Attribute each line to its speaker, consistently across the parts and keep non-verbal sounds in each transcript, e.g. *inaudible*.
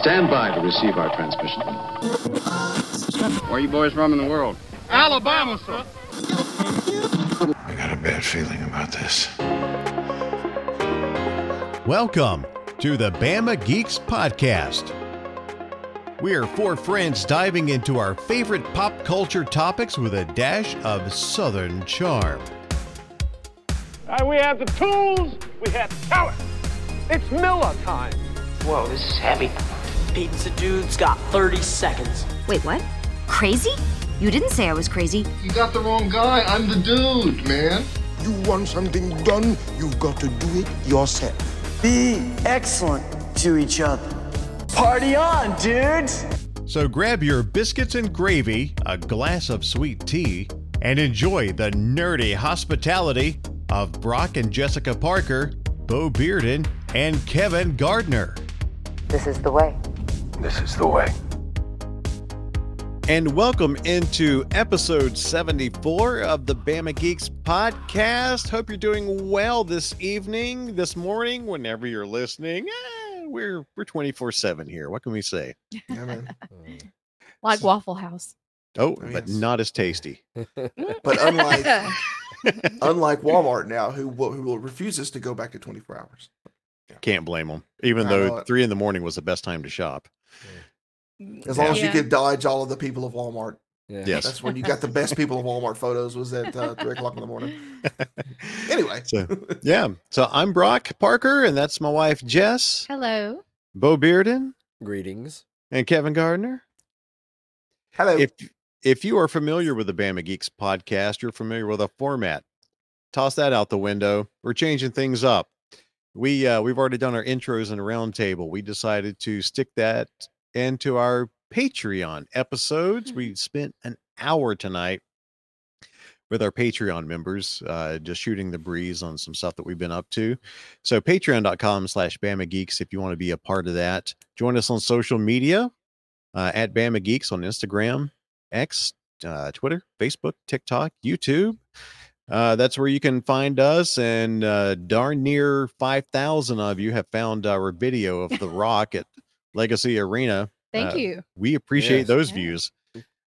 Speaker 1: Stand by to receive our transmission.
Speaker 2: Where are you boys from in the world?
Speaker 3: Alabama, sir.
Speaker 4: I got a bad feeling about this.
Speaker 5: Welcome to the Bama Geeks Podcast. We are four friends diving into our favorite pop culture topics with a dash of Southern charm.
Speaker 3: Uh, we have the tools, we have talent. It's Miller time.
Speaker 6: Whoa, this is heavy.
Speaker 7: Pizza Dude's got 30 seconds.
Speaker 8: Wait, what? Crazy? You didn't say I was crazy.
Speaker 9: You got the wrong guy. I'm the dude, man.
Speaker 10: You want something done, you've got to do it yourself.
Speaker 7: Be excellent to each other. Party on, dudes!
Speaker 5: So grab your biscuits and gravy, a glass of sweet tea, and enjoy the nerdy hospitality of Brock and Jessica Parker, Bo Bearden, and Kevin Gardner.
Speaker 11: This is the way.
Speaker 4: This is the way.
Speaker 5: And welcome into episode 74 of the Bama Geeks podcast. Hope you're doing well this evening, this morning, whenever you're listening. Eh, we're we're 24/7 here. What can we say?
Speaker 9: Yeah, man. *laughs*
Speaker 12: like Waffle House.
Speaker 5: Oh,
Speaker 9: Oh,
Speaker 5: but not as tasty. *laughs*
Speaker 9: But unlike *laughs* unlike Walmart now, who will, who will refuses to go back to 24 hours.
Speaker 5: Can't blame them. Even
Speaker 9: I
Speaker 5: though 3 in the morning was the best time to shop.
Speaker 9: As long as you
Speaker 12: Yeah.
Speaker 9: could dodge all of the people of Walmart.
Speaker 5: Yes.
Speaker 9: That's when you got the best people of Walmart photos was at uh, three o'clock in the morning. *laughs* Anyway,
Speaker 5: So, yeah. So I'm Brock Parker and that's my wife Jess,
Speaker 12: Hello.
Speaker 5: Bo Bearden,
Speaker 13: Greetings.
Speaker 5: and Kevin Gardner.
Speaker 9: hello.
Speaker 5: if if you are familiar with the Bama Geeks podcast, you're familiar with a format. Toss that out the window. We're changing things up. We uh, we've already done our intros and roundtable. We decided to stick that into our Patreon episodes. We spent an hour tonight with our Patreon members, uh, just shooting the breeze on some stuff that we've been up to. So patreon.com slash Bama Geeks if you want to be a part of that. Join us on social media uh, at Bama Geeks on Instagram, X, uh, Twitter, Facebook, TikTok, YouTube. Uh, that's where you can find us. And uh, darn near 5,000 of you have found our video of The Rock at Legacy Arena.
Speaker 12: Thank
Speaker 5: Uh,
Speaker 12: you.
Speaker 5: We appreciate
Speaker 13: Yes.
Speaker 5: those
Speaker 12: Yeah.
Speaker 5: views.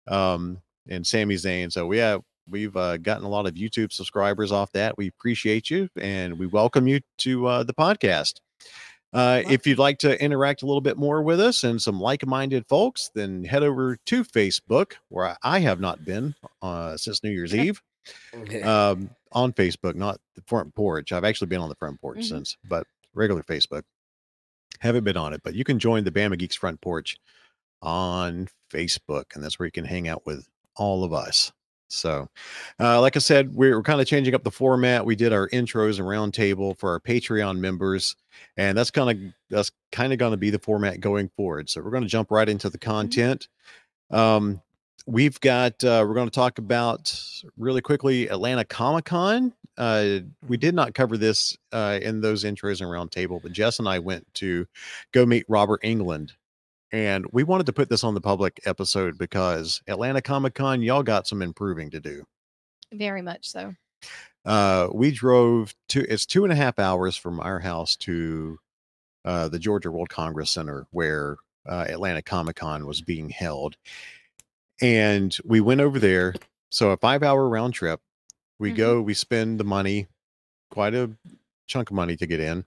Speaker 5: Um, and Sami Zayn. So we have we've uh, gotten a lot of YouTube subscribers off that. We appreciate you and we welcome you to uh, the podcast. Uh, if you'd like to interact a little bit more with us and some like-minded folks, then head over to Facebook, where I- I have not been uh, since New Year's Eve. Um, on Facebook, not the front porch. I've actually been on the front porch
Speaker 12: Mhm.
Speaker 5: since, but regular Facebook. Haven't been on it, but you can join the Bama Geeks front porch on Facebook, and that's where you can hang out with all of us. So, uh, like I said, we're, we're kind of changing up the format. We did our intros and roundtable for our Patreon members, and that's kind of that's kind of going to be the format going forward. So we're going to jump right into the content. Um, we've got uh, we're going to talk about really quickly Atlanta Comic Con. Uh, we did not cover this uh, in those intros and roundtable, but Jess and I went to go meet Robert Englund and we wanted to put this on the public episode because Atlanta Comic Con, y'all got some improving to do.
Speaker 12: Very much so.
Speaker 5: Uh, we drove to it's two and a half hours from our house to uh, the Georgia World Congress Center where uh, Atlanta Comic Con was being held. And we went over there. So a five hour round trip. We
Speaker 12: Mhm.
Speaker 5: go, we spend the money, quite a chunk of money to get in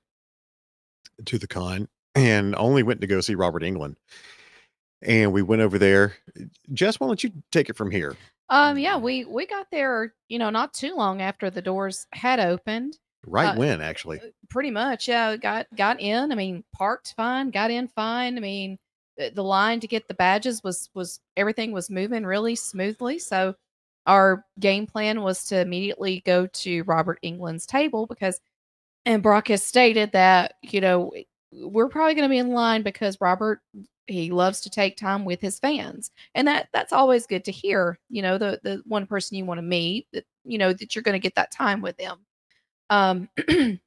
Speaker 5: to the con, and only went to go see Robert Englund. And we went over there. Jess, why don't you take it from here?
Speaker 12: Um, yeah, we we got there, you know, not too long after the doors had opened.
Speaker 5: Right
Speaker 12: Uh,
Speaker 5: when, actually.
Speaker 12: Pretty much, yeah. Got got in. I mean, parked fine. Got in fine. I mean, the, line to get the badges was was everything was moving really smoothly. So our game plan was to immediately go to Robert Englund's table because, and Brock has stated that you know we're probably going to be in line because Robert he loves to take time with his fans and that that's always good to hear you know the the one person you want to meet that you know that you're going to get that time with them um *clears throat*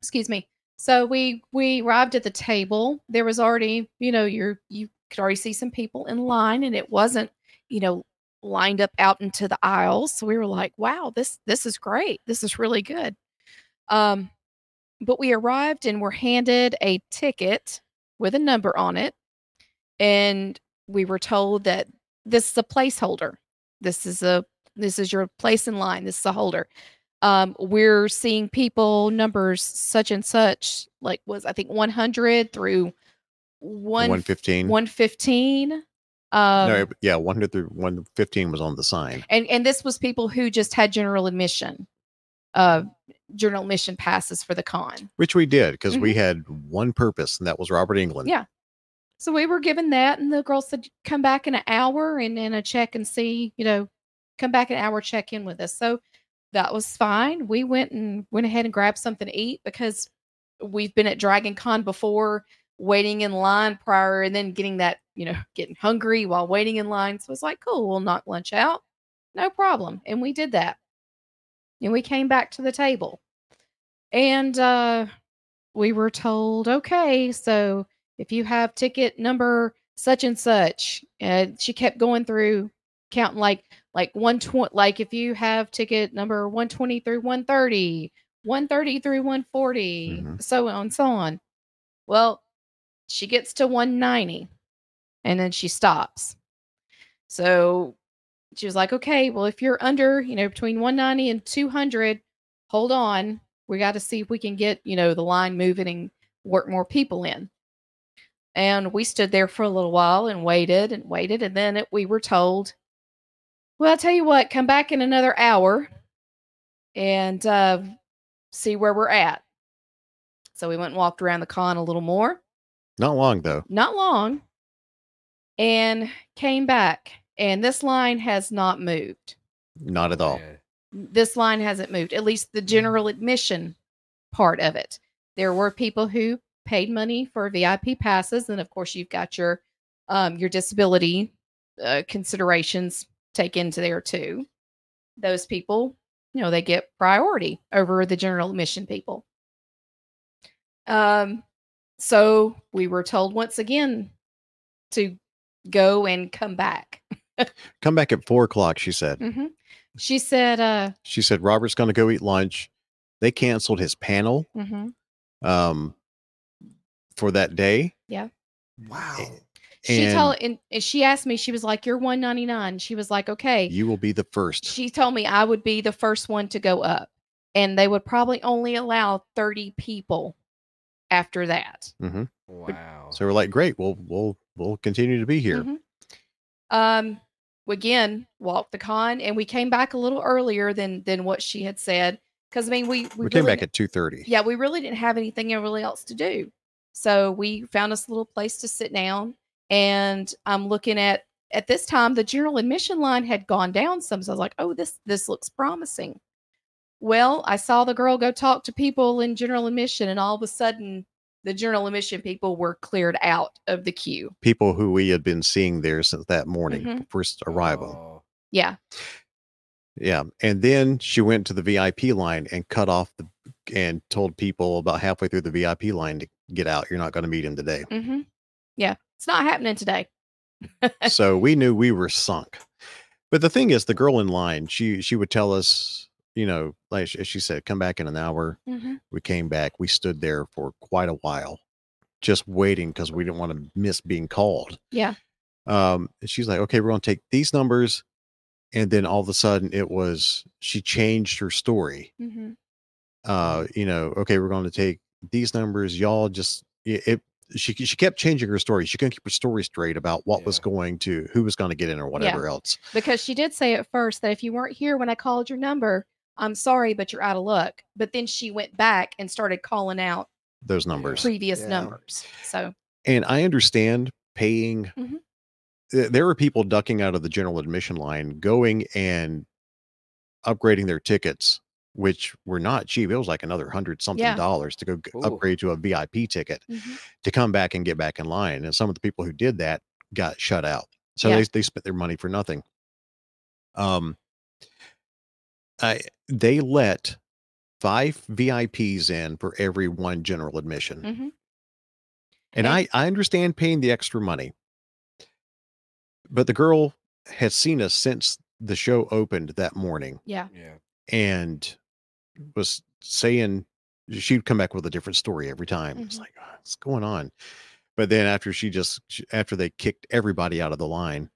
Speaker 12: excuse me so we we arrived at the table there was already you know you're you could already see some people in line and it wasn't you know lined up out into the aisles so we were like wow this this is great this is really good um but we arrived and were handed a ticket with a number on it and we were told that this is a placeholder. This is a this is your place in line. This is a holder. Um, we're seeing people numbers such and such, like was I think 100 through one
Speaker 5: 115.
Speaker 12: 115. Um,
Speaker 5: no, yeah, 100 through 115 was on the sign.
Speaker 12: and and this was people who just had general admission, uh, general admission passes for the con.
Speaker 5: Which we did because we had one purpose, and that was Robert Englund.
Speaker 12: Mm-hmm. Yeah. So we were given that, and the girl said, "Come back in an hour and and a check and see, you know, come back an hour, check in with us." So that was fine. We went and went ahead and grabbed something to eat because we've been at Dragon Con before, waiting in line prior, and then getting that, you know, *laughs* getting hungry while waiting in line. So it's like, cool, we'll knock lunch out, no problem, and we did that. And we came back to the table, and uh, we were told, okay, so if you have ticket number such and such and she kept going through counting like like 120 like if you have ticket number 120 through 130 130 through 140 mm-hmm. so on so on. Well she gets to 190 and then she stops. So she was like okay well if you're under you know between 190 and 200 hold on. We got to see if we can get you know the line moving and work more people in. And we stood there for a little while and waited and waited. And then it, we were told, well, I'll tell you what, come back in another hour and uh, see where we're at. So we went and walked around the con a little more,
Speaker 5: Not long though.
Speaker 12: not long, and came back. And this line has not moved.
Speaker 5: Not at all.
Speaker 12: This line hasn't moved, at least the general admission part of it. There were people who paid money for VIP passes, and of course, you've got your um, your disability uh, considerations take into there too. Those people, you know, they get priority over the general admission people. Um, so we were told once again to go and come back. *laughs*
Speaker 5: Come back at four o'clock, she said.
Speaker 12: hmm She said, uh,
Speaker 5: She said Robert's going to go eat lunch. They canceled his panel
Speaker 12: mhm,
Speaker 5: um, for that day.
Speaker 12: yeah.
Speaker 9: Wow.
Speaker 12: She
Speaker 5: And-
Speaker 12: told and, and she asked me, she was like, You're 199. She was like, Okay.
Speaker 5: You will be the first.
Speaker 12: She told me I would be the first one to go up. And they would probably only allow 30 people after that.
Speaker 5: hmm
Speaker 2: Wow.
Speaker 5: So we're like, great. We'll we'll we'll continue to be here.
Speaker 12: Mhm. Um again, walked the con and we came back a little earlier than than what she had said. Because I mean we
Speaker 5: We,
Speaker 12: we,
Speaker 5: came back at two thirty.
Speaker 12: yeah, we really didn't have anything really else to do. So we found us a little place to sit down. And I'm looking at at this time the general admission line had gone down some. So I was like, oh, this this looks promising. Well, I saw the girl go talk to people in general admission, and all of a sudden the general admission people were cleared out of the queue.
Speaker 5: People who we had been seeing there since that morning,
Speaker 12: Mhm.
Speaker 5: first arrival.
Speaker 2: Oh.
Speaker 12: Yeah.
Speaker 5: Yeah. And then she went to the VIP line and cut off the and told people about halfway through the VIP line to get out. You're not going to meet him today.
Speaker 12: hmm Yeah. It's not happening today.
Speaker 5: so *laughs* we knew we were sunk. But the thing is, the girl in line, she she would tell us, you know, like she she said, come back in an hour.
Speaker 12: Mhm.
Speaker 5: We came back. We stood there for quite a while, just waiting because we didn't want to miss being called.
Speaker 12: Yeah.
Speaker 5: Um, and she's like, okay, we're gonna take these numbers, and then all of a sudden it was she changed her story.
Speaker 12: hmm
Speaker 5: Uh, you know, okay, we're going to take these numbers. Y'all just it. it she she kept changing her story. She couldn't keep her story straight about what was going to who was going to get in or whatever else.
Speaker 12: Because she did say at first that if you weren't here when I called your number, I'm sorry, but you're out of luck. But then she went back and started calling out
Speaker 5: Those numbers.
Speaker 12: previous
Speaker 9: Yeah.
Speaker 12: numbers. So
Speaker 5: And I understand paying.
Speaker 12: Mhm.
Speaker 5: There were people ducking out of the general admission line, going and upgrading their tickets, which were not cheap. It was like another hundred something
Speaker 12: Yeah.
Speaker 5: dollars to go g-
Speaker 2: Ooh.
Speaker 5: upgrade to a VIP ticket
Speaker 12: mhm.
Speaker 5: to come back and get back in line. And some of the people who did that got shut out. So
Speaker 12: Yeah.
Speaker 5: they they spent their money for nothing. Um, I they let five VIPs in for every one general admission.
Speaker 12: Mhm.
Speaker 5: And
Speaker 12: And-
Speaker 5: I, I understand paying the extra money. But the girl has seen us since the show opened that morning
Speaker 12: yeah.
Speaker 2: Yeah.
Speaker 5: and was saying she'd come back with a different story every time. It's
Speaker 12: Mhm.
Speaker 5: like, "Ah, what's going on? but then after she just after they kicked everybody out of the line,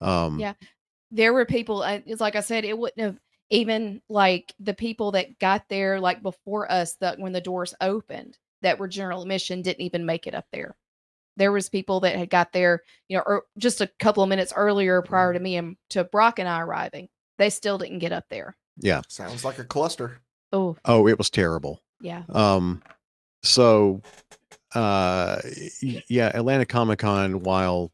Speaker 5: um,
Speaker 12: Yeah. there were people it's like i said it wouldn't have even like the people that got there like before us that when the doors opened that were general admission didn't even make it up there there was people that had got there you know or just a couple of minutes earlier prior to me and to brock and i arriving they still didn't get up there
Speaker 5: yeah.
Speaker 9: Sounds like a cluster.
Speaker 12: oh
Speaker 5: Oh, it was terrible.
Speaker 12: yeah
Speaker 5: Um, so, uh, yeah, Atlanta Comic Con. While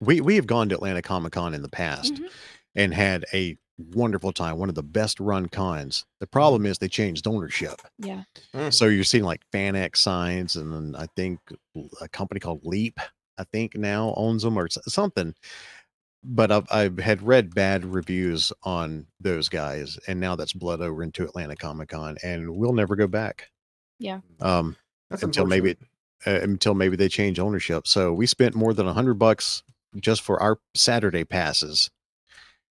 Speaker 5: we we have gone to Atlanta Comic Con in the past
Speaker 12: Mhm.
Speaker 5: and had a wonderful time, one of the best run cons. The problem is they changed ownership,
Speaker 12: yeah
Speaker 5: so you're seeing like FanX signs, and then I think a company called Leap, I think now owns them or something. But I've I've had read bad reviews on those guys, and now that's bled over into Atlanta Comic Con, and we'll never go back.
Speaker 12: Yeah.
Speaker 5: Um,
Speaker 9: That's
Speaker 5: until maybe uh, until maybe they change ownership. So we spent more than a hundred bucks just for our Saturday passes.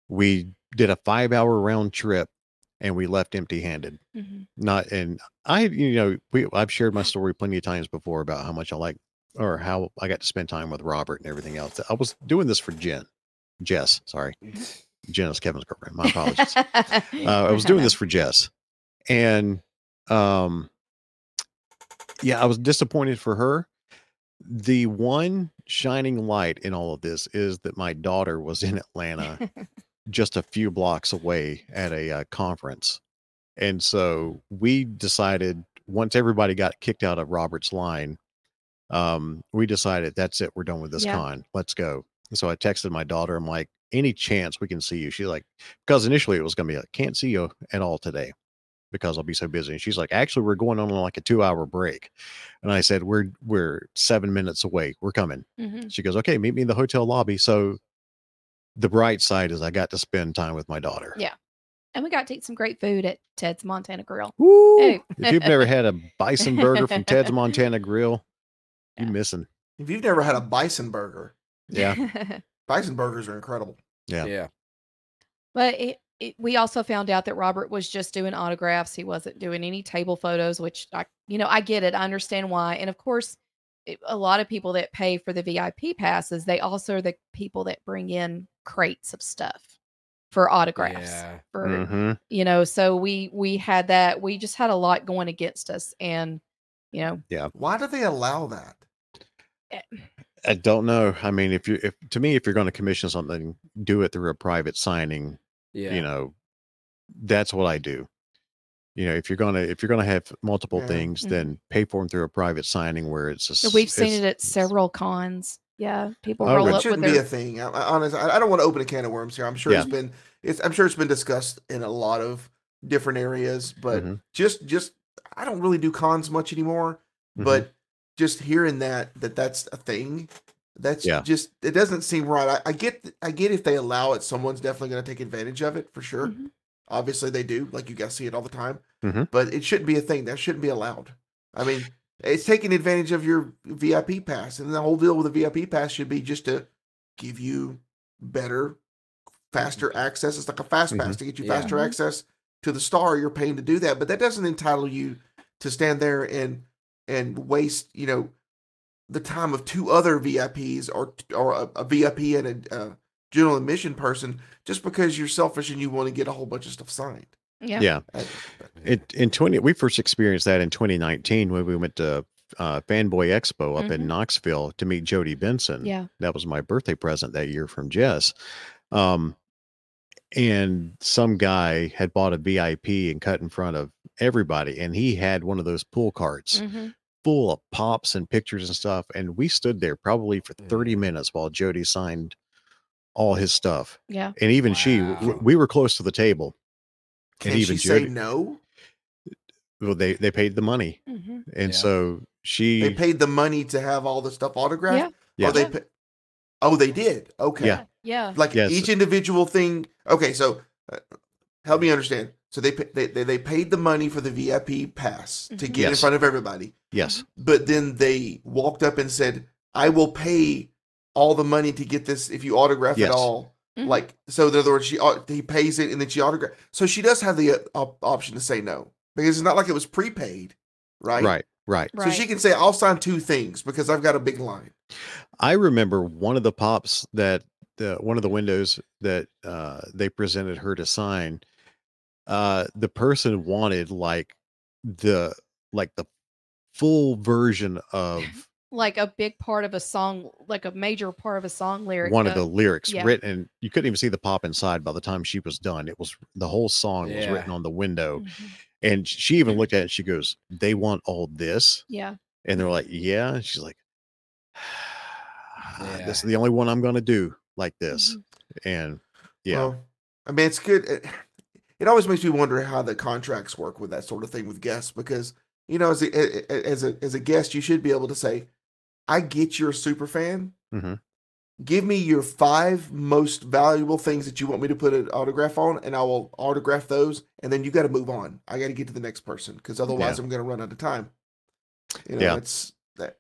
Speaker 5: We did a five hour round trip and we left empty handed.
Speaker 12: Mhm.
Speaker 5: Not and I you know we I've shared my *laughs* story plenty of times before about how much I like or how I got to spend time with Robert and everything else. I was doing this for Jen, Jess. Sorry, Jen is Kevin's girlfriend. My apologies. *laughs* uh, I was doing this for Jess, and um, yeah, I was disappointed for her. The one shining light in all of this is that my daughter was in Atlanta, *laughs* just a few blocks away at a uh, conference, and so we decided once everybody got kicked out of Robert's line, um, we decided that's it, we're done with this
Speaker 12: Yeah.
Speaker 5: con, let's go. And so I texted my daughter, I'm like, any chance we can see you? She's like, because initially it was going to be like, can't see you at all today because I'll be so busy. And she's like, actually, we're going on like a two hour break. And I said, we're, we're seven minutes away. We're coming.
Speaker 12: Mhm.
Speaker 5: She goes, okay, meet me in the hotel lobby. So the bright side is I got to spend time with my daughter.
Speaker 12: Yeah. and we got to eat some great food at ted's montana grill
Speaker 5: Woo!
Speaker 12: Hey.
Speaker 5: if you've never had a bison burger from Ted's *laughs* Montana Grill, you
Speaker 12: Yeah.
Speaker 5: missing.
Speaker 9: If you've never had a bison burger,
Speaker 5: Yeah. *laughs*
Speaker 9: bison burgers are incredible.
Speaker 5: Yeah.
Speaker 2: Yeah.
Speaker 12: But it, it, we also found out that Robert was just doing autographs. He wasn't doing any table photos, which I, you know, I get it. I understand why. And of course, it, a lot of people that pay for the VIP passes, they also are the people that bring in crates of stuff for autographs.
Speaker 2: Yeah.
Speaker 12: For
Speaker 5: Mhm.
Speaker 12: you know, so we we had that. We just had a lot going against us, and you know, yeah.
Speaker 9: Why do they allow that?
Speaker 5: I don't know. I mean, if you if to me, if you're going to commission something, do it through a private signing.
Speaker 2: Yeah.
Speaker 5: You know, that's what I do. You know, if you're gonna if you're gonna have multiple
Speaker 9: Yeah.
Speaker 5: things,
Speaker 12: Mhm.
Speaker 5: then pay for them through a private signing where it's a.
Speaker 12: we've seen it at several cons. Yeah, people
Speaker 5: Oh,
Speaker 12: roll
Speaker 5: really?
Speaker 9: It
Speaker 12: up
Speaker 9: shouldn't be
Speaker 12: their
Speaker 9: a thing. I, I, honestly, I I don't want to open a can of worms here. I'm sure it's been, it's, I'm sure it's been discussed in a lot of different areas, but
Speaker 5: Mhm.
Speaker 9: just, just, I don't really do cons much anymore.
Speaker 5: Mhm.
Speaker 9: But just hearing that, that that's a thing, that's
Speaker 5: Yeah.
Speaker 9: just, it doesn't seem right. I, I get, I get if they allow it, someone's definitely going to take advantage of it for sure.
Speaker 12: Mhm.
Speaker 9: Obviously, they do. Like you guys see it all the time.
Speaker 5: Mhm.
Speaker 9: But it shouldn't be a thing. That shouldn't be allowed. I mean, it's taking advantage of your VIP pass, and the whole deal with the VIP pass should be just to give you better, faster access. It's like a fast pass to get you faster
Speaker 12: Mhm.
Speaker 9: access to the star. You're paying to do that, but that doesn't entitle you to stand there and and waste, you know, the time of two other VIPs or or a, a VIP and a uh, general admission person just because you're selfish and you want to get a whole bunch of stuff signed.
Speaker 12: yeah.
Speaker 5: yeah.
Speaker 9: I-
Speaker 5: It, in 20, we first experienced that in 2019 when we went to uh, Fanboy Expo up
Speaker 12: Mhm.
Speaker 5: in Knoxville to meet Jodi Benson.
Speaker 12: Yeah.
Speaker 5: That was my birthday present that year from Jess. Um, and some guy had bought a VIP and cut in front of everybody, and he had one of those pull carts
Speaker 12: Mhm.
Speaker 5: full of pops and pictures and stuff. And we stood there probably for 30 minutes while Jodi signed all his stuff.
Speaker 12: Yeah.
Speaker 5: And even she, w- we were close to the table.
Speaker 9: Can
Speaker 5: and
Speaker 9: she
Speaker 5: even
Speaker 9: say
Speaker 5: Jodi,
Speaker 9: no?
Speaker 5: well, they they paid the money,
Speaker 12: hmm
Speaker 5: and
Speaker 2: Yeah.
Speaker 5: so she,
Speaker 9: They paid the money to have all the stuff autographed.
Speaker 12: Yeah.
Speaker 9: Or they pa- oh, they did. Okay.
Speaker 5: Yeah.
Speaker 12: Yeah.
Speaker 9: Like
Speaker 5: Yes.
Speaker 9: each individual thing. Okay, so uh, help me understand. So they, they they they paid the money for the VIP pass to
Speaker 12: Mhm.
Speaker 9: get in front of everybody,
Speaker 5: yes,
Speaker 9: but then they walked up and said, "I will pay all the money to get this if you autograph
Speaker 5: Yes.
Speaker 9: it all."
Speaker 12: Mhm.
Speaker 9: Like so, in other words, she he pays it and then she autograph. So she does have the uh, op- option to say no because it's not like it was prepaid, right?
Speaker 5: right, Right.
Speaker 9: So she can say, "I'll sign two things because I've got a big line."
Speaker 5: I remember one of the pops that the one of the windows that uh, they presented her to sign. Uh, the person wanted like the like the full version *laughs* of
Speaker 12: like a big part of a song, like a major part of a song lyric.
Speaker 5: one of the lyrics
Speaker 12: yeah.
Speaker 5: written. And you couldn't even see the pop inside by the time she was done. It was the whole song was written on the window,
Speaker 12: Mhm.
Speaker 5: and she even looked at it. and She goes, "They want all this,"
Speaker 12: Yeah.
Speaker 5: and they're like, "Yeah." And she's like,
Speaker 6: Yeah.
Speaker 5: "This is the only one I'm going to do like this,"
Speaker 12: Mm-hmm.
Speaker 5: and yeah.
Speaker 9: Well, I mean, it's good. It, always makes me wonder how the contracts work with that sort of thing with guests because you know, as a as a as a guest, you should be able to say, "I get you're a super fan.
Speaker 5: Mhm.
Speaker 9: Give me your five most valuable things that you want me to put an autograph on, and I will autograph those. And then you got to move on. I got to get to the next person because otherwise, I'm going to run out of time. You know,
Speaker 5: Yeah.
Speaker 9: it's that.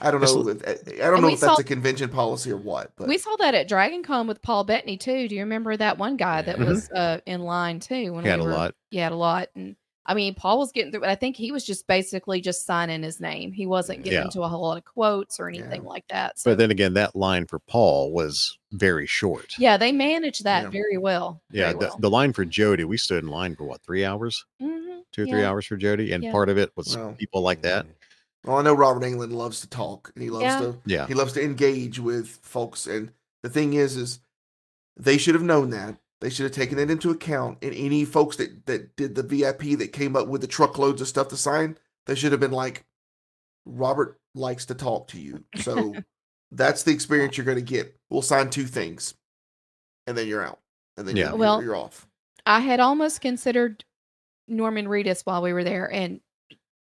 Speaker 9: I don't know. if- I don't
Speaker 12: And
Speaker 9: know
Speaker 12: we
Speaker 9: if that's
Speaker 12: saw-
Speaker 9: a convention policy or what, but
Speaker 12: we saw that at Dragon Con with Paul Bettany too. Do you remember that one guy that was uh, in line too? When
Speaker 5: He had
Speaker 12: we
Speaker 5: a lot.
Speaker 12: He had a lot, and I mean, Paul was getting through. But I think he was just basically just signing his name. He wasn't getting
Speaker 5: Yeah.
Speaker 12: into a whole lot of quotes or anything like that. So
Speaker 5: But then again, that line for Paul was very short.
Speaker 12: yeah, they managed that
Speaker 9: Yeah.
Speaker 12: very well.
Speaker 5: Yeah,
Speaker 12: very
Speaker 5: the,
Speaker 12: well.
Speaker 5: the line for Jodi, we stood in line for what, three hours?
Speaker 12: Mhm,
Speaker 5: Two or three hours for Jodi. And
Speaker 12: Yeah.
Speaker 5: part of it was
Speaker 9: Well,
Speaker 5: people like that.
Speaker 9: Well, I know Robert Englund loves to talk and he loves
Speaker 12: Yeah.
Speaker 9: to
Speaker 5: Yeah.
Speaker 9: he loves to engage with folks. And the thing is, is they should have known that. They should have taken it into account. And any folks that that did the VIP that came up with the truckloads of stuff to sign, they should have been like, Robert likes to talk to you. So *laughs* that's the experience you're going to get. We'll sign two things, and then you're out, and then
Speaker 5: Yeah.
Speaker 9: you're,
Speaker 12: Well-
Speaker 9: you're off.
Speaker 12: I had almost considered Norman Reedus while we were there, and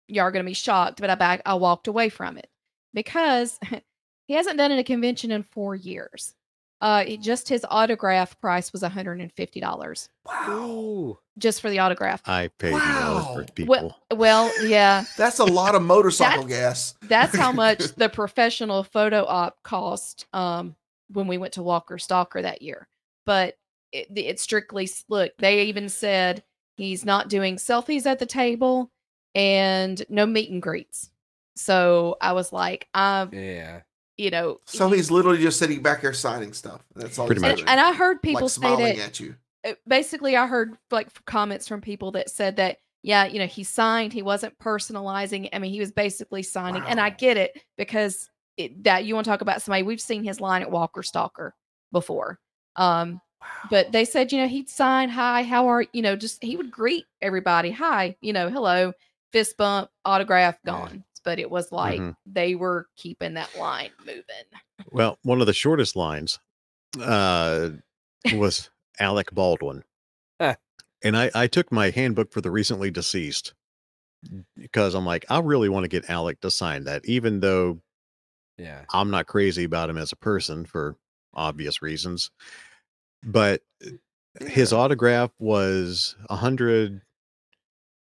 Speaker 12: y'all are gonna be shocked, but I back I walked away from it because *laughs* he hasn't done it a convention in four years. Uh, it, just his autograph price was one hundred and fifty dollars
Speaker 6: Ooh.
Speaker 12: just for the autograph.
Speaker 5: I paid more
Speaker 9: Wow.
Speaker 5: for people.
Speaker 12: Well, well, yeah, *laughs*
Speaker 9: That's a lot of motorcycle gas.
Speaker 12: that's how *laughs* much the professional photo op cost um, when we went to Walker Stalker that year. But it, it's strictly look. They even said he's not doing selfies at the table and no meet and greets. So I was like, um,
Speaker 6: Yeah.
Speaker 12: you know,
Speaker 9: So he's literally just sitting back there signing stuff. That's all.
Speaker 5: Pretty
Speaker 9: he's
Speaker 5: much.
Speaker 12: and,
Speaker 9: doing.
Speaker 12: and I heard people
Speaker 9: like
Speaker 12: say
Speaker 9: smiling
Speaker 12: that
Speaker 9: at you.
Speaker 12: uh, basically I heard like comments from people that said that yeah, you know, he signed, he wasn't personalizing. I mean, he was basically signing, and I get it because it, that you want to talk about somebody we've seen his line at Walker Stalker before. Um, but they said, you know, he'd sign, hi, how are you know, just he would greet everybody, hi, you know, hello, fist bump, autograph,
Speaker 6: Yeah.
Speaker 12: gone. But it was like
Speaker 5: Mhm.
Speaker 12: they were keeping that line moving.
Speaker 5: Well, one of the shortest lines uh, was Alec Baldwin. And I, I took my handbook for the recently deceased because I'm like, I really want to get Alec to sign that, even though
Speaker 6: Yeah.
Speaker 5: I'm not crazy about him as a person for obvious reasons. But his autograph was a hundred,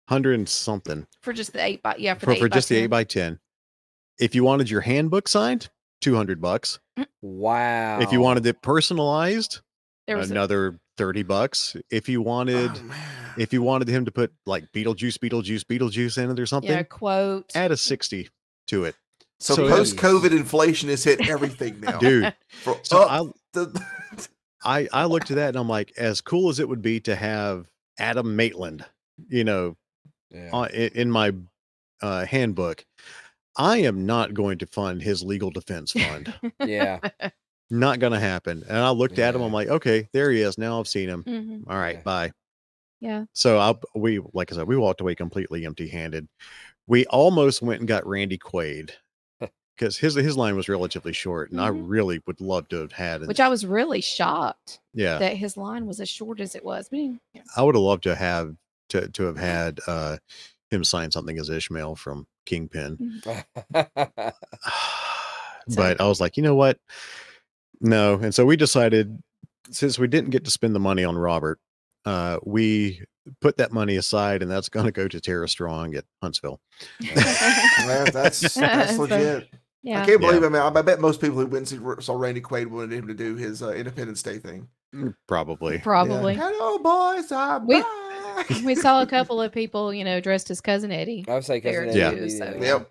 Speaker 5: hundred and something
Speaker 12: For just the eight by yeah, for,
Speaker 5: for,
Speaker 12: the
Speaker 5: for
Speaker 12: eight by
Speaker 5: just the eight by ten. If you wanted your handbook signed, two hundred bucks. Mm.
Speaker 6: Wow.
Speaker 5: If you wanted it personalized,
Speaker 12: there was a-
Speaker 5: another 30 bucks if you wanted
Speaker 9: Oh,
Speaker 5: if you wanted him to put like beetlejuice beetlejuice beetlejuice in it or something
Speaker 12: yeah, quote.
Speaker 5: add a 60 to it
Speaker 9: so,
Speaker 5: so-
Speaker 9: post COVID inflation has hit everything *laughs* now.
Speaker 5: dude
Speaker 9: For
Speaker 5: so
Speaker 9: up the-
Speaker 5: i i i looked at that and i'm like as cool as it would be to have adam maitland you know
Speaker 6: Yeah.
Speaker 5: uh, in, my uh handbook i am not going to fund his legal defense fund
Speaker 6: yeah. *laughs*
Speaker 5: not gonna happen and i looked at him i'm like okay there he is now i've seen him
Speaker 12: Mhm.
Speaker 5: all right
Speaker 6: Yeah.
Speaker 5: bye
Speaker 12: Yeah.
Speaker 5: So I we like I said, we walked away completely empty handed. We almost went and got Randy Quaid *laughs* because his his line was relatively short, and I
Speaker 12: Mhm.
Speaker 5: really would love to have had. it.
Speaker 12: Which I was really shocked
Speaker 5: yeah,
Speaker 12: that his line was as short as it was. But yeah.
Speaker 5: I would have loved to have to to have had uh him sign something as Ishmael from Kingpin. *sighs* but I was like, you know what? No, and so we decided since we didn't get to spend the money on Robert, uh, we put that money aside, and that's going to go to Tara Strong at Huntsville.
Speaker 9: Man, that's *laughs* that's *laughs*
Speaker 12: So,
Speaker 9: legit.
Speaker 12: yeah.
Speaker 9: I can't believe it, man. I bet most people who went and see- saw Randy Quaid wanted him to do his uh, Independence Day thing.
Speaker 5: Probably.
Speaker 12: Probably.
Speaker 9: Yeah. Hello, boys. I'm
Speaker 12: We-
Speaker 9: back. Back. *laughs*
Speaker 12: we saw a couple of people, you know, dressed as cousin Eddie.
Speaker 6: I was like
Speaker 12: there
Speaker 6: cousin
Speaker 5: Yeah.
Speaker 6: Eddie.
Speaker 12: too, so, yeah.
Speaker 9: Yep.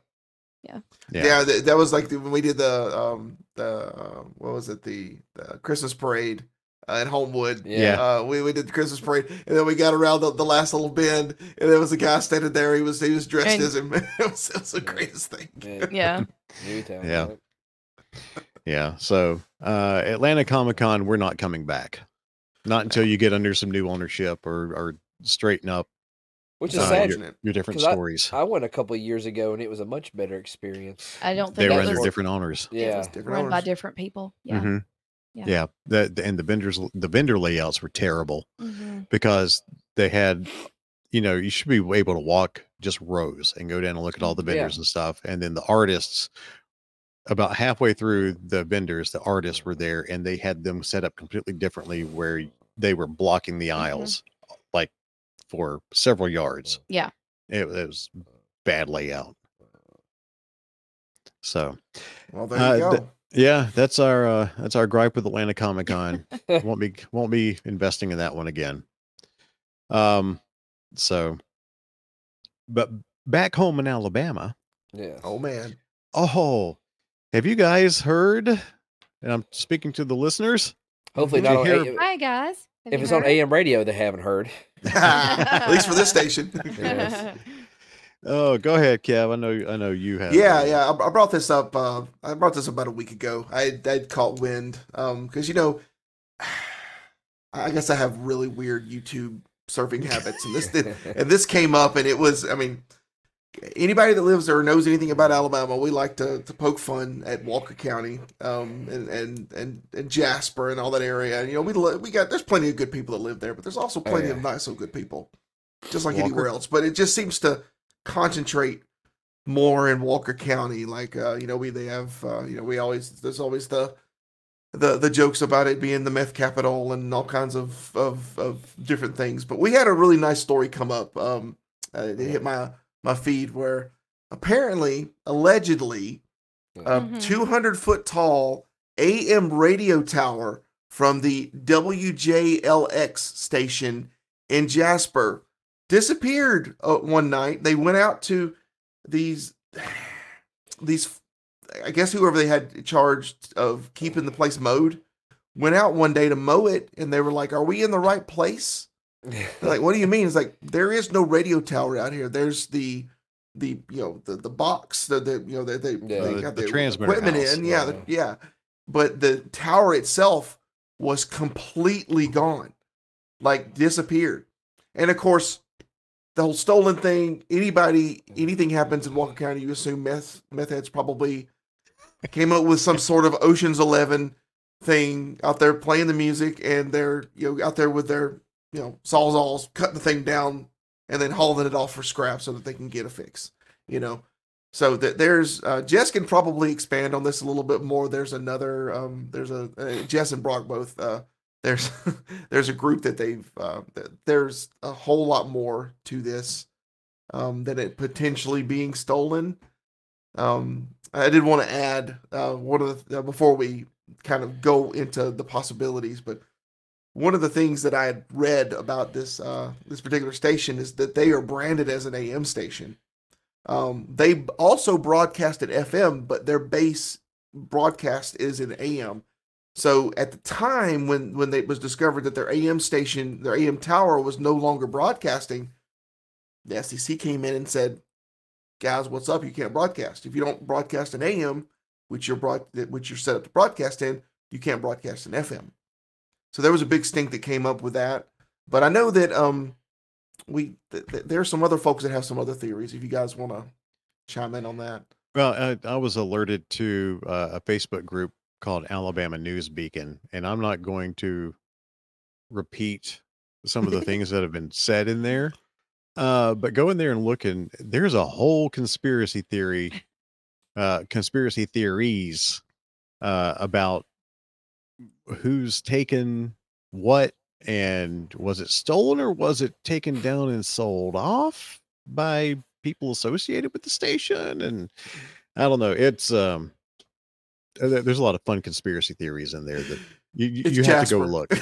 Speaker 12: Yeah.
Speaker 5: Yeah.
Speaker 9: Yeah, th- that was like the, when we did the um the uh, what was it the, the Christmas parade uh, in Homewood.
Speaker 5: Yeah.
Speaker 9: Uh, we, we did the Christmas parade, and then we got around the, the last little bend, and there was a guy standing there. He was he was dressed
Speaker 12: And-
Speaker 9: as him. *laughs* it, was, it was the greatest thing.
Speaker 6: Yeah. *laughs*
Speaker 12: Yeah.
Speaker 5: Yeah. Yeah. So uh Atlanta Comic Con, we're not coming back. Not until you get under some new ownership or or straighten up
Speaker 6: Which is
Speaker 5: uh,
Speaker 6: sad.
Speaker 5: your, your different
Speaker 6: 'cause I-
Speaker 5: stories.
Speaker 6: I went a couple of years ago and it was a much better experience.
Speaker 12: I don't
Speaker 5: they
Speaker 12: think
Speaker 5: were
Speaker 12: it
Speaker 5: under different owners.
Speaker 12: it
Speaker 6: Yeah.
Speaker 12: was
Speaker 9: Different
Speaker 12: run by different people. Yeah.
Speaker 5: Mhm.
Speaker 12: Yeah.
Speaker 5: Yeah. The, the- and the vendors the vendor layouts were terrible
Speaker 12: Mhm.
Speaker 5: because they had you know, you should be able to walk just rows and go down and look at all the
Speaker 6: Yeah.
Speaker 5: vendors and stuff. And then the artists about halfway through the vendors, the artists were there and they had them set up completely differently where they were blocking the aisles like for several yards.
Speaker 12: Yeah.
Speaker 5: It, it was bad layout. So
Speaker 9: Well, there
Speaker 5: Uh,
Speaker 9: you go.
Speaker 5: th- yeah, that's our uh that's our gripe with Atlanta Comic Con. *laughs* won't be won't be investing in that one again. Um so but back home in Alabama,
Speaker 6: Yeah.
Speaker 9: oh man,
Speaker 5: oh have you guys heard? And I'm speaking to the listeners.
Speaker 6: Hopefully not
Speaker 5: you hear-
Speaker 6: AM
Speaker 12: Hi guys. Have
Speaker 6: If
Speaker 12: you
Speaker 6: it's on? AM radio, they haven't heard. *laughs* *laughs*
Speaker 9: at least for this *laughs* station.
Speaker 6: Yes.
Speaker 5: Oh, go ahead, Kev. I know I know you have.
Speaker 9: Yeah, yeah. I, I brought this up. Uh, I brought this up about a week ago. I I'd caught wind. Um, because you know, *sighs* I guess I have really weird YouTube surfing habits, and this did, and this came up, and it was. I mean, anybody that lives there or knows anything about Alabama, we like to to poke fun at Walker County, um, and and and, and Jasper and all that area. You know, we we got there's plenty of good people that live there, but there's also
Speaker 6: Oh,
Speaker 9: plenty
Speaker 6: yeah.
Speaker 9: of not so good people, just like
Speaker 5: Walker?
Speaker 9: anywhere else. But it just seems to concentrate more in Walker County. Like uh, you know, we they have uh, you know we always there's always the the the jokes about it being the meth capital and all kinds of of of different things. But we had a really nice story come up. Um, uh, it hit my my feed where apparently allegedly a
Speaker 12: Mhm.
Speaker 9: 200 foot tall AM radio tower from the WJLX station in Jasper disappeared uh, one night. They went out to these these I guess whoever they had charged of keeping the place mowed went out one day to mow it and they were like, "Are we in the right place?" *laughs* Like, "What do you mean?" It's like there is no radio tower out here. There's the the you know the the box the, the you know they they,
Speaker 6: Yeah.
Speaker 9: they
Speaker 5: The-
Speaker 9: got
Speaker 5: the
Speaker 9: the,
Speaker 5: transmitter
Speaker 9: equipment
Speaker 5: house.
Speaker 9: in yeah the,
Speaker 6: Uh-huh.
Speaker 9: yeah but the tower itself was completely gone like disappeared and of course the whole stolen thing anybody anything happens in Walker County you assume meth meth heads probably came up with some sort of Ocean's 11 thing out there playing the music and they're you know out there with their you know sawzalls cutting the thing down and then hauling it off for scrap so that they can get a fix you know so that there's uh, Jess can probably expand on this a little bit more. There's another um, there's a uh, Jess and Brock both uh, there's *laughs* there's a group that they've uh, th- there's a whole lot more to this um, than it potentially being stolen. Um, I did want to add uh, one of the uh, before we kind of go into the possibilities, but one of the things that I had read about this uh, this particular station is that they are branded as an AM station. Um, they also broadcast at FM, but their base broadcast is in AM. So at the time when when it was discovered that their AM station, their AM tower was no longer broadcasting, the FCC came in and said, "Guys, what's up? You can't broadcast. If you don't broadcast in AM, which you're broad, which you're set up to broadcast in, you can't broadcast in FM." So there was a big stink that came up with that. But I know that um we th- th- there's some other folks that have some other theories. If you guys want to chime in on that,
Speaker 5: Well, I, I was alerted to uh, a Facebook group called Alabama News Beacon, and I'm not going to repeat some of the *laughs* things that have been said in there. Uh, but go in there and look, and there's a whole conspiracy theory, uh, conspiracy theories uh, about who's taken what and was it stolen or was it taken down and sold off by people associated with the station and i don't know it's um uh, there's a lot of fun conspiracy theories in there that You you,
Speaker 9: It's
Speaker 5: you have to go
Speaker 9: Jasper.
Speaker 5: look.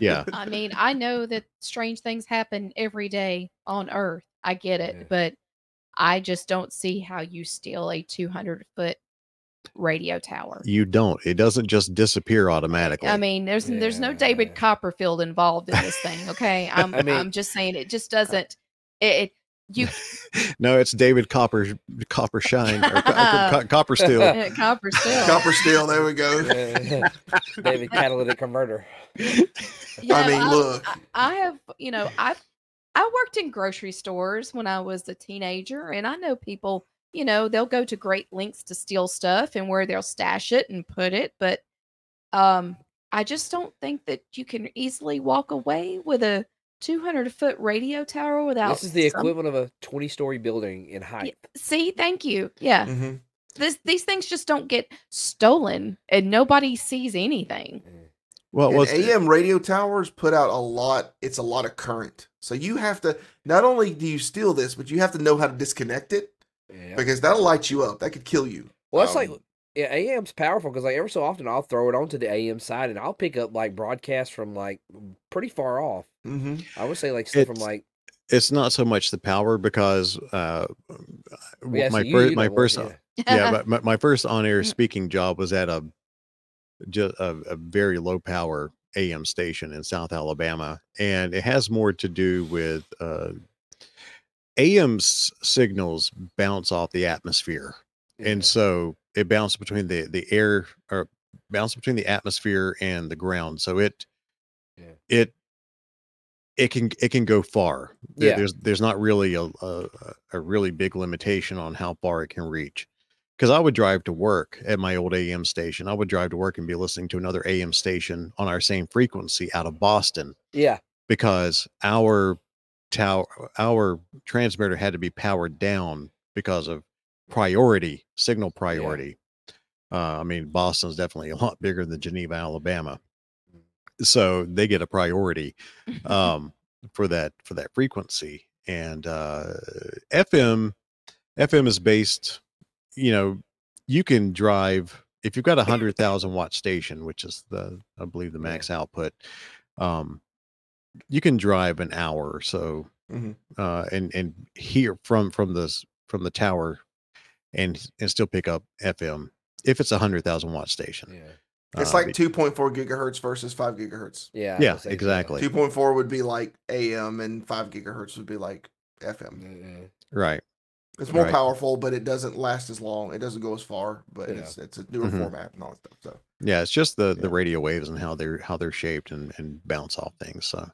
Speaker 5: Yeah.
Speaker 12: I mean, I know that strange things happen every day on Earth. I get it,
Speaker 6: Yeah.
Speaker 12: but I just don't see how you steal a 200 foot radio tower.
Speaker 5: You don't. It doesn't just disappear automatically.
Speaker 12: I mean, there's there's no David Copperfield involved in this thing. Okay, *laughs* I'm
Speaker 6: I mean-
Speaker 12: I'm just saying it just doesn't. It, it you *laughs*
Speaker 5: no, it's David Copper Copper Shine or co- *laughs* co- Copper Steel.
Speaker 12: Copper still.
Speaker 9: Copper steel. There we go.
Speaker 6: Yeah. David catalytic converter.
Speaker 12: You
Speaker 9: I
Speaker 12: know,
Speaker 9: mean, look.
Speaker 12: I, I have, you know, I've I worked in grocery stores when I was a teenager, and I know people, you know, they'll go to great lengths to steal stuff and where they'll stash it and put it, but um, I just don't think that you can easily walk away with a 200 foot radio tower without.
Speaker 6: This is the
Speaker 12: some-
Speaker 6: equivalent of a 20 story building in height.
Speaker 12: See, thank you. Yeah,
Speaker 9: hmm
Speaker 12: this these things just don't get stolen, and nobody sees anything.
Speaker 5: Well,
Speaker 9: And
Speaker 5: what's
Speaker 9: AM radio towers put out a lot. It's a lot of current, so you have to. Not only do you steal this, but you have to know how to disconnect it
Speaker 6: Yeah.
Speaker 9: because that'll light you up. That could kill you.
Speaker 6: Well, that's like
Speaker 9: Um,
Speaker 6: yeah, AM's powerful because like every so often I'll throw it onto the AM side and I'll pick up like broadcasts from like pretty far off.
Speaker 9: mhm.
Speaker 6: I would say like stuff from like
Speaker 5: it's not so much the power because uh, w-
Speaker 6: yeah, so
Speaker 5: my
Speaker 6: you-
Speaker 5: first
Speaker 6: you
Speaker 5: my
Speaker 6: know more,
Speaker 5: first
Speaker 6: yeah.
Speaker 5: yeah, but my, my first on air *laughs* speaking job was at a just a, a very low power AM station in South Alabama, and it has more to do with uh, AM s- signals bounce off the atmosphere, and so it bounced between the the air or bounce between the atmosphere and the ground. So it
Speaker 6: Yeah.
Speaker 5: it it can it can go far. There-
Speaker 6: Yeah.
Speaker 5: There's there's not really a, a a really big limitation on how far it can reach. Because I would drive to work at my old AM station. I would drive to work and be listening to another AM station on our same frequency out of mm-hmm. Boston
Speaker 6: yeah,
Speaker 5: because our tower our transmitter had to be powered down because of priority signal priority. Uh, i mean boston's definitely a lot *laughs* bigger than geneva alabama. So they get a priority *laughs* um, for that for that frequency. And uh, fm fm is based you know you can drive if you've got a hundred thousand watt station which is the i believe the max output um you can drive an hour or so
Speaker 9: Mhm.
Speaker 5: uh and and hear from from this from the tower and and still pick up fm if it's a hundred thousand watt station
Speaker 6: yeah,
Speaker 9: It's
Speaker 5: Uh,
Speaker 9: like 2.4 gigahertz versus 5 gigahertz.
Speaker 6: yeah.
Speaker 5: Yeah,
Speaker 6: would say so.
Speaker 5: exactly.
Speaker 9: 2.4 would be like AM, and 5 gigahertz would be like FM.
Speaker 6: Yeah, yeah.
Speaker 5: right
Speaker 9: It's more
Speaker 5: Right.
Speaker 9: powerful, but it doesn't last as long. It doesn't go as far, but
Speaker 6: Yeah.
Speaker 9: it's it's a newer
Speaker 5: Mhm.
Speaker 9: format and all that stuff. So
Speaker 5: yeah it's just the the radio waves and how they're how they're shaped and and bounce off things so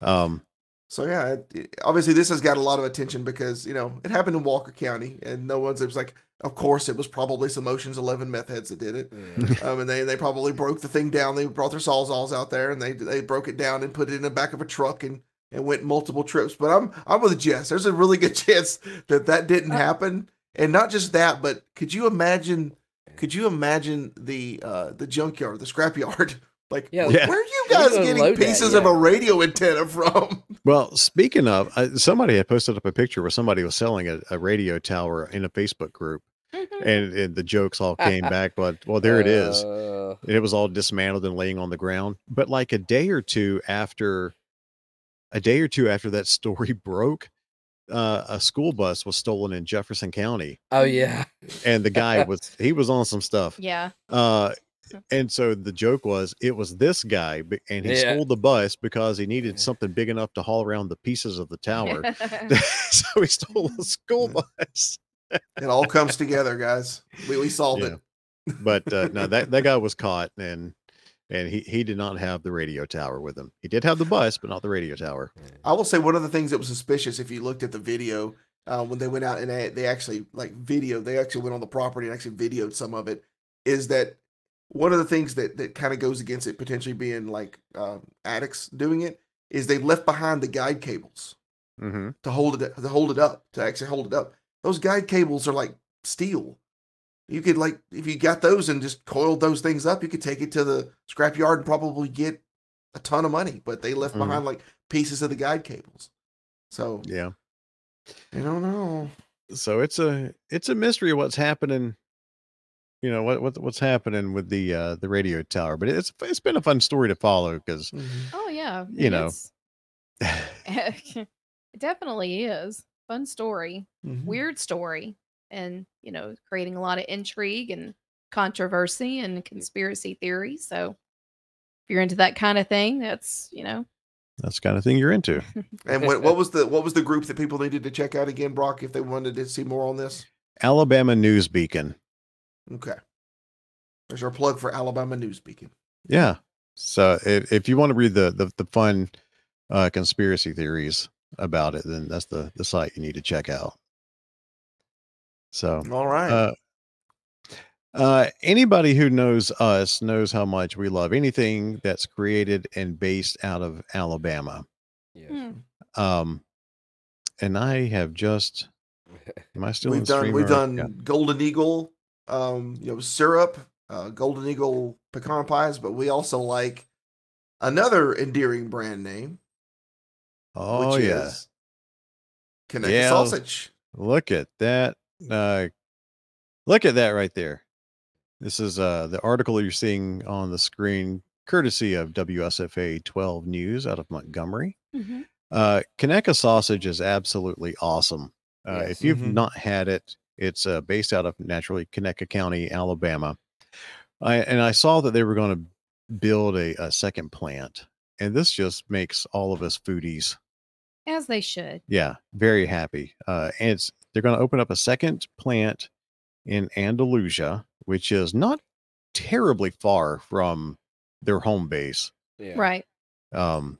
Speaker 5: um
Speaker 9: So yeah, it, it- obviously this has got a lot of attention because you know it happened in Walker County, and no one's. It was like, of course, it was probably some Ocean's Eleven meth heads that did it,
Speaker 6: Yeah. *laughs*
Speaker 9: um, and they they probably broke the thing down. They brought their sawzalls out there, and they they broke it down and put it in the back of a truck and and went multiple trips. But I'm I'm with Jess. There's a really good *laughs* chance that that didn't happen, and not just that, but could you imagine? Could you imagine the uh the junkyard, the scrapyard? *laughs* Like,
Speaker 6: Yeah,
Speaker 5: Yeah.
Speaker 9: where are you guys getting
Speaker 6: load that?
Speaker 9: pieces of a radio antenna from? *laughs*
Speaker 5: well speaking of uh, somebody had posted up a picture where somebody was selling a, a radio tower in a facebook group
Speaker 12: Mhm.
Speaker 5: and, and the jokes all came *laughs* back but well there it is
Speaker 6: Uh,
Speaker 5: and it was all dismantled and laying on the ground. But like a day or two after, a day or two after that story broke, uh, a school bus was stolen in Jefferson County,
Speaker 6: oh yeah.
Speaker 5: and the guy was *laughs* he was on some stuff.
Speaker 12: Yeah.
Speaker 5: Uh, and so the joke was it was this guy, and he
Speaker 6: Yeah.
Speaker 5: stole the bus because he needed
Speaker 6: Yeah.
Speaker 5: something big enough to haul around the pieces of the tower. *laughs* *laughs* so he stole the school bus.
Speaker 9: It all comes together, guys. We, we solved
Speaker 5: Yeah.
Speaker 9: it.
Speaker 5: But uh, no, that that guy was caught, and and he he did not have the radio tower with him. He did have the bus, but not the radio tower.
Speaker 9: I will say one of the things that was suspicious if you looked at the video uh, when they went out and they, they actually like video, they actually went on the property and actually videoed some of it. Is that one of the things that that kind of goes against it potentially being like uh, addicts doing it is they left behind the guide cables
Speaker 5: Mm-hmm.
Speaker 9: to hold it to hold it up to actually hold it up. Those guide cables are like steel. You could like if you got those and just coiled those things up, you could take it to the scrapyard and probably get a ton of money. But they left
Speaker 5: Mhm.
Speaker 9: behind like pieces of the guide cables. So
Speaker 5: Yeah.
Speaker 9: I don't know.
Speaker 5: So it's a it's a mystery of what's happening you know what, what what's happening with the uh the radio tower. But it's it's been a fun story to follow because
Speaker 12: Oh yeah.
Speaker 5: You know. *laughs* *laughs*
Speaker 12: it definitely is. Fun story.
Speaker 9: Mhm.
Speaker 12: Weird story. And, you know, creating a lot of intrigue and controversy and conspiracy theory. So if you're into that kind of thing, that's, you know,
Speaker 5: that's the kind of thing you're into. *laughs*
Speaker 9: And what, what was the what was the group that people needed to check out again, Brock, if they wanted to see more on this?
Speaker 5: Alabama News Beacon.
Speaker 9: Okay. There's our plug for Alabama News Beacon.
Speaker 5: Yeah. So if, if you want to read the, the the fun uh conspiracy theories about it, then that's the the site you need to check out. So
Speaker 9: All right.
Speaker 5: uh uh anybody who knows us knows how much we love anything that's created and based out of Alabama.
Speaker 6: Yes.
Speaker 12: hmm,
Speaker 5: Um and I have just *laughs* am I still
Speaker 9: we've
Speaker 5: in
Speaker 9: done
Speaker 5: stream
Speaker 9: we've done
Speaker 5: yeah.
Speaker 9: Golden Eagle, um, you know, syrup, uh, Golden Eagle pecan pies, but we also like another endearing brand name,
Speaker 5: Oh
Speaker 9: which
Speaker 5: yeah.
Speaker 9: is Conecuh
Speaker 5: Yeah.
Speaker 9: sausage.
Speaker 5: Look at that. Uh, look at that right there. This is uh, the article you're seeing on the screen, courtesy of WSFA 12 News out of Montgomery.
Speaker 12: mhm.
Speaker 5: Uh, Conecuh sausage is absolutely awesome. Uh,
Speaker 6: Yes.
Speaker 5: If you've
Speaker 9: Mhm.
Speaker 5: not had it, it's uh, based out of naturally Conecuh County, Alabama. I, and I saw that they were going to build a, a second plant, and this just makes all of us foodies
Speaker 12: as they should.
Speaker 5: yeah, very happy. Uh, and it's they're going to open up a second plant in Andalusia, which is not terribly far from their home base.
Speaker 6: Yeah.
Speaker 12: Right.
Speaker 5: Um,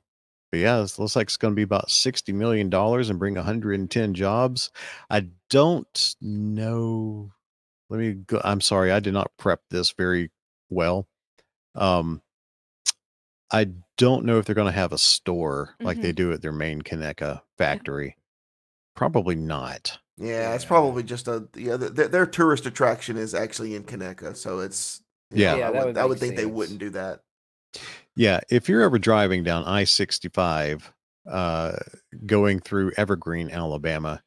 Speaker 5: but yeah, it looks like it's going to be about sixty million dollars and bring 110 jobs. I don't know. Let me go. I'm sorry, I did not prep this very well. Um, I don't know if they're going to have a store like they do at their main Conecuh factory. Probably not.
Speaker 9: Yeah, it's probably just a yeah. Their, their tourist attraction is actually in Conecuh, so it's
Speaker 5: Yeah.
Speaker 6: Yeah,
Speaker 9: I would,
Speaker 6: would
Speaker 9: I would
Speaker 6: make
Speaker 9: think they wouldn't do that.
Speaker 5: Yeah, if you're ever driving down I 65 uh, going through Evergreen, Alabama,